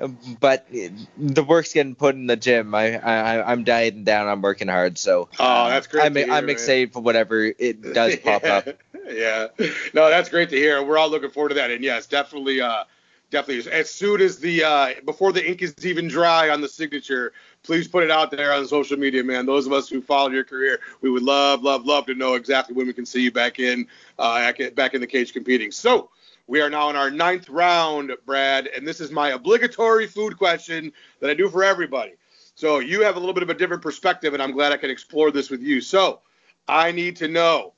Uh, but the work's getting put in the gym. I, I I'm dieting down. I'm working hard. So Oh, that's great I'm to hear, I'm man. excited for whatever it does pop yeah. up. Yeah. No, that's great to hear. We're all looking forward to that. And yes, definitely, uh, definitely. As soon as the uh, before the ink is even dry on the signature, please put it out there on social media, man. Those of us who followed your career, we would love, love, love to know exactly when we can see you back in, uh, back in the cage competing. So. We are now in our ninth round, Brad, and this is my obligatory food question that I do for everybody. So you have a little bit of a different perspective, and I'm glad I can explore this with you. So I need to know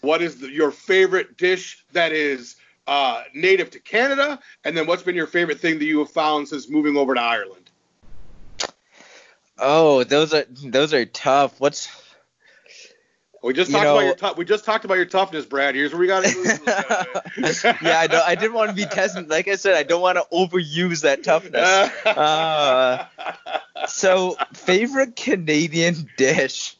what is the, your favorite dish that is uh, native to Canada, and then what's been your favorite thing that you have found since moving over to Ireland? Oh, those are those are tough. What's We just You talked know- about your tough. We just talked about your toughness, Brad. Here's where we got to. yeah, I don't. I didn't want to be testing. Like I said, I don't want to overuse that toughness. Uh, so, favorite Canadian dish.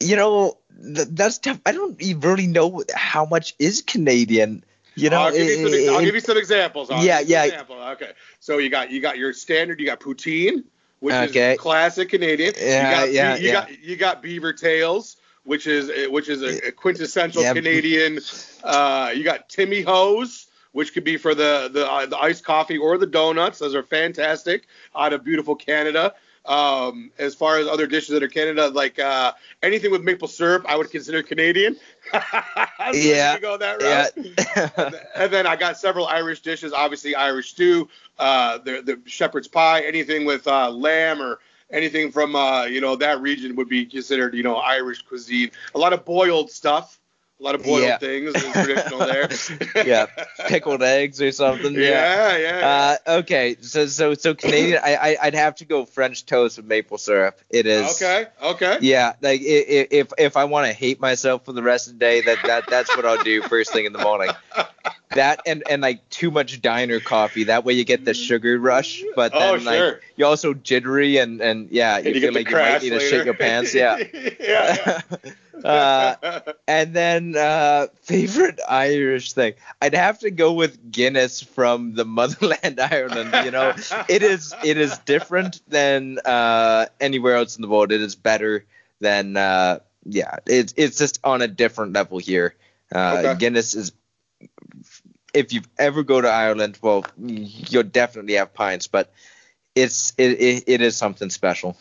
You know, th- that's tough. I don't even really know how much is Canadian. You know, I'll give you some, it- I'll give you some examples. I'll Yeah, you yeah. example. Okay. So you got you got your standard. You got poutine, which Okay. is classic Canadian. Yeah, you got, yeah, you, yeah. got you got beaver tails, which is which is a, a quintessential Yeah. Canadian. Uh, you got Timmy Ho's. Which could be for the the, uh, the iced coffee or the donuts. Those are fantastic out of beautiful Canada. Um, as far as other dishes that are Canada, like uh, anything with maple syrup, I would consider Canadian. So Yeah, go that route. yeah. and then I got several Irish dishes, obviously Irish stew, uh, the the shepherd's pie, anything with uh, lamb or anything from uh, you know that region would be considered you know Irish cuisine. A lot of boiled stuff, a lot of boiled Yeah. things is traditional there. yeah, pickled eggs or something. Yeah. yeah, yeah. Uh, okay, so so so Canadian. I, I I'd have to go French toast with maple syrup. It is. okay, okay. Yeah, like i- i- if if I want to hate myself for the rest of the day, that that that's what I'll do first thing in the morning. That and and like too much diner coffee. That way you get the sugar rush, but Oh, then like you're also jittery and and yeah, And you, you feel like you might need to shake your pants. Yeah. yeah. Uh, and then uh, favorite Irish thing, I'd have to go with Guinness from the motherland Ireland. You know, it is it is different than uh, anywhere else in the world. It is better than uh, yeah. It's it's just on a different level here. Uh, Okay. Guinness is. If you ever go to Ireland, well, you'll definitely have pints, but it's it, it, it is something special.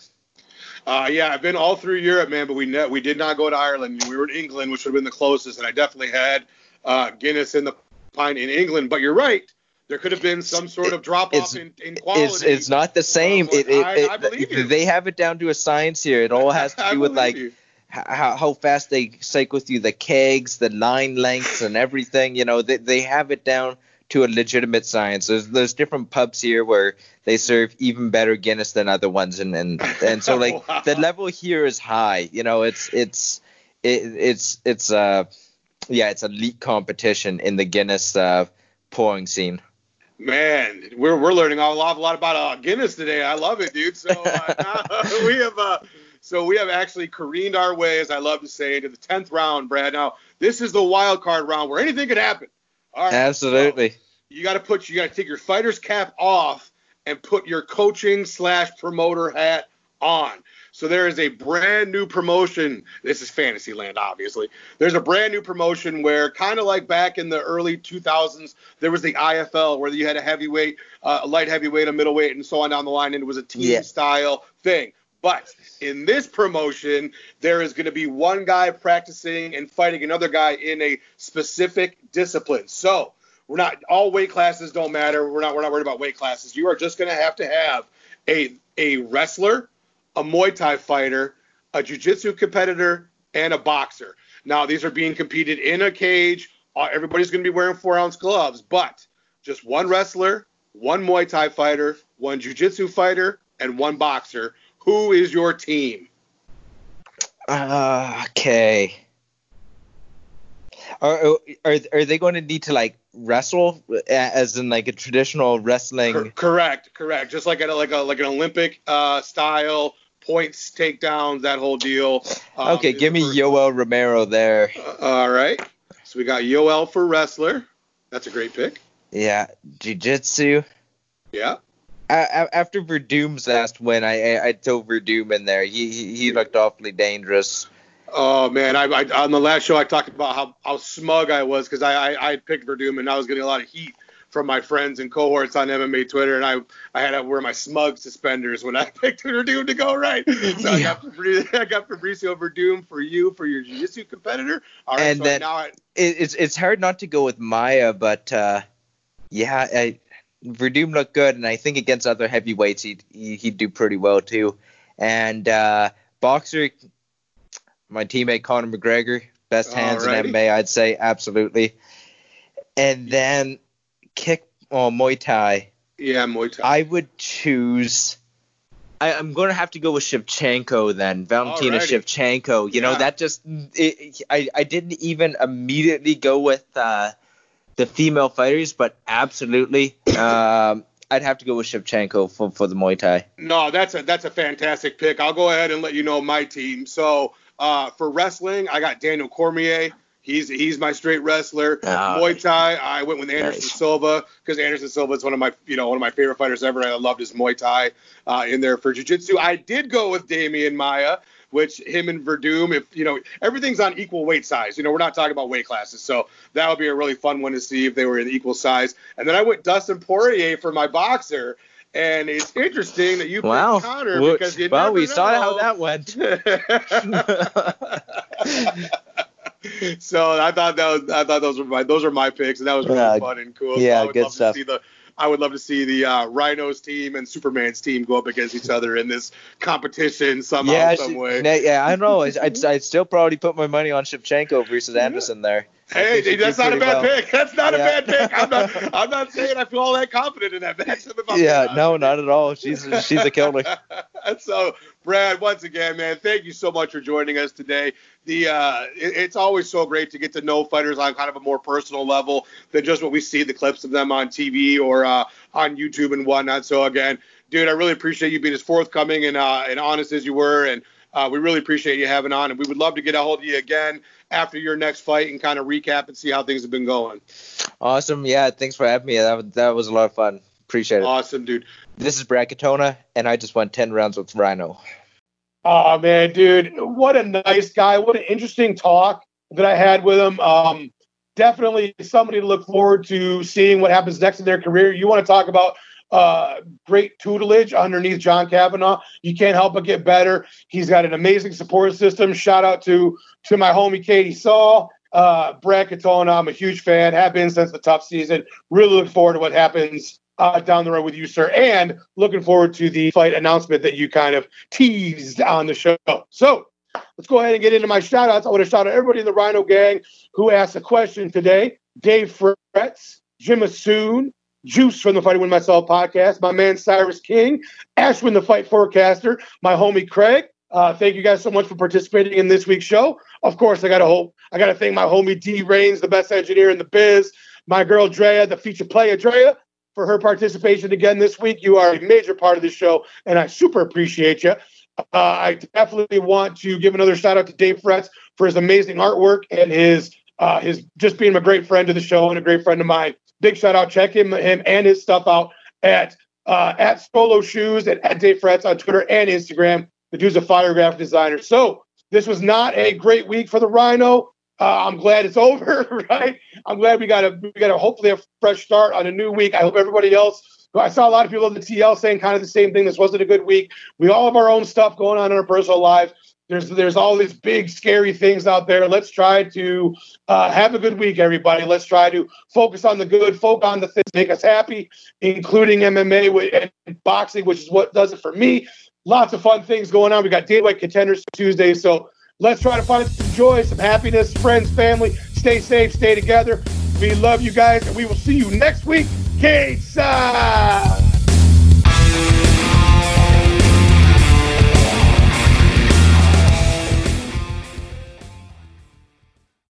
Uh, yeah, I've been all through Europe, man, but we ne- we did not go to Ireland. We were in England, which would have been the closest, and I definitely had uh, Guinness in the pint in England. But you're right. There could have been some sort of drop off in, in quality. It's, it's not the same. It, it, I, I believe you. They have it down to a science here. It all has to do with like you. how, how fast they cycle through the kegs, the line lengths, and everything. You know, they, they have it down to a legitimate science. There's there's different pubs here where they serve even better Guinness than other ones, and and, and so like Wow. the level here is high. You know, it's it's it, it's it's uh yeah, it's elite competition in the Guinness uh, pouring scene. Man, we're we're learning a lot, a lot about uh, Guinness today. I love it, dude. So uh, we have uh, so we have actually careened our way, as I love to say, into the tenth round, Brad. Now this is the wild card round where anything could happen. Right, Absolutely. so you got to put you got to take your fighter's cap off and put your coaching slash promoter hat on. So there is a brand new promotion. This is Fantasyland, obviously. There's a brand new promotion where, kind of like back in the early 2000s, there was the IFL where you had a heavyweight, uh, a light heavyweight, a middleweight, and so on down the line, and it was a team Yeah. style thing. But in this promotion, there is going to be one guy practicing and fighting another guy in a specific discipline. So we're not all weight classes don't matter. We're not we're not worried about weight classes. You are just going to have to have a a wrestler, a Muay Thai fighter, a jiu-jitsu competitor, and a boxer. Now these are being competed in a cage. Uh, everybody's going to be wearing four ounce gloves, but just one wrestler, one Muay Thai fighter, one jiu-jitsu fighter, and one boxer. Who is your team? Uh, okay. Are, are are they going to need to like wrestle as in like a traditional wrestling? Cor- correct, correct. Just like a, like a like an Olympic uh, style points, takedowns, that whole deal. Um, okay, give me Yoel Romero there. Uh, all right. So we got Yoel for wrestler. That's a great pick. Yeah, jiu-jitsu. Yeah. After Werdum's last win, I I, I throw Werdum in there. He, he he looked awfully dangerous. Oh man, I, I on the last show I talked about how, how smug I was because I, I I had picked Werdum and I was getting a lot of heat from my friends and cohorts on MMA Twitter and I I had to wear my smug suspenders when I picked Werdum to go right. So I got Fabricio, I got Fabricio Werdum for you for your jiu-jitsu competitor. All right, And so then- now I, it's it's hard not to go with Maia, but uh, yeah, I, Werdum looked good, and I think against other heavyweights he'd he- he'd do pretty well too. And uh, boxer, my teammate Conor McGregor, best hands Alrighty. in MMA, I'd say absolutely. And then kick oh, Muay Thai. yeah, Muay Thai. I would choose. I, I'm going to have to go with Shevchenko then, Valentina Alrighty. Shevchenko. You know that just it, I I didn't even immediately go with uh, the female fighters, but absolutely, um, I'd have to go with Shevchenko for for the Muay Thai. No, that's a that's a fantastic pick. I'll go ahead and let you know my team. So uh, for wrestling, I got Daniel Cormier. He's he's my straight wrestler. Ah. Muay Thai, I went with Anderson Nice. Silva because Anderson Silva is one of my you know one of my favorite fighters ever. I loved his Muay Thai uh, in there for Jiu-Jitsu. I did go with Damian Maia, which him and Werdum, if you know everything's on equal weight size. You know we're not talking about weight classes, so that would be a really fun one to see if they were in equal size. And then I went Dustin Poirier for my boxer. And it's interesting that you picked Wow. Conor Well, because you well, we saw how that went. so I thought that was I thought those were my those are my picks and that was really Yeah. fun and cool. Yeah, I would good stuff. To see the, I would love to see the uh, Rhinos team and Superman's team go up against each other in this competition somehow, yeah, some way. yeah, I don't know. I'd, I'd, still probably put my money on Shevchenko versus Anderson there. Hey, think she'd do that's not a bad well. pick. That's not Yeah. a bad pick. I'm not. I'm not saying I feel all that confident in that matchup. Yeah, no, not at all. She's she's a killer. so, Brad, once again, man, thank you so much for joining us today. The uh, it- it's always so great to get to know fighters on kind of a more personal level than just what we see the clips of them on TV or uh, on YouTube and whatnot. So, again, dude, I really appreciate you being as forthcoming and uh, and honest as you were, and uh, we really appreciate you having on. And we would love to get a hold of you again after your next fight and kind of recap and see how things have been going. Awesome. Yeah, thanks for having me. That was, that was a lot of fun. Appreciate it. Awesome, dude. This is Brad Katona, and I just won 10 rounds with Rhino. Oh man, dude, what a nice guy! What an interesting talk that I had with him. Um, definitely somebody to look forward to seeing what happens next in their career. You want to talk about uh, great tutelage underneath John Kavanagh. You can't help but get better. He's got an amazing support system. Shout out to to my homie Katie Saul. Uh, Brad Katona, I'm a huge fan, have been since the TUF season. Really look forward to what happens uh, down the road with you, sir, and looking forward to the fight announcement that you kind of teased on the show. So let's go ahead and get into my shout outs. I want to shout out everybody in the Rhino Gang who asked a question today. Dave Fretz, Jim Assoon, Juice from the Fighting With Myself podcast, my man Cyrus King, Ashwin the Fight Forecaster, my homie Craig. Uh, thank you guys so much for participating in this week's show. Of course, I got to hope I got to thank my homie D Rains, the best engineer in the biz, my girl Drea, the feature player Drea, for her participation again this week. You are a major part of the show, and I super appreciate you. Uh, I definitely want to give another shout out to Dave Fretz for his amazing artwork and his uh, his just being a great friend of the show and a great friend of mine. Big shout out. Check him him and his stuff out at uh, at Solo Shoes and at Dave Fretz on Twitter and Instagram. The dude's a fire graphic designer. So this was not a great week for the Rhino. Uh, I'm glad it's over, right? I'm glad we got a we got a hopefully a fresh start on a new week. I hope everybody else. I saw a lot of people in the TL saying kind of the same thing. This wasn't a good week. We all have our own stuff going on in our personal lives. There's there's all these big scary things out there. Let's try to uh, have a good week, everybody. Let's try to focus on the good, focus on the things that make us happy, including MMA and boxing, which is what does it for me. Lots of fun things going on. We got Dana White Contenders Tuesday, so let's try to find joy, some happiness, friends, family. Stay safe, stay together. We love you guys, and we will see you next week. Cage side.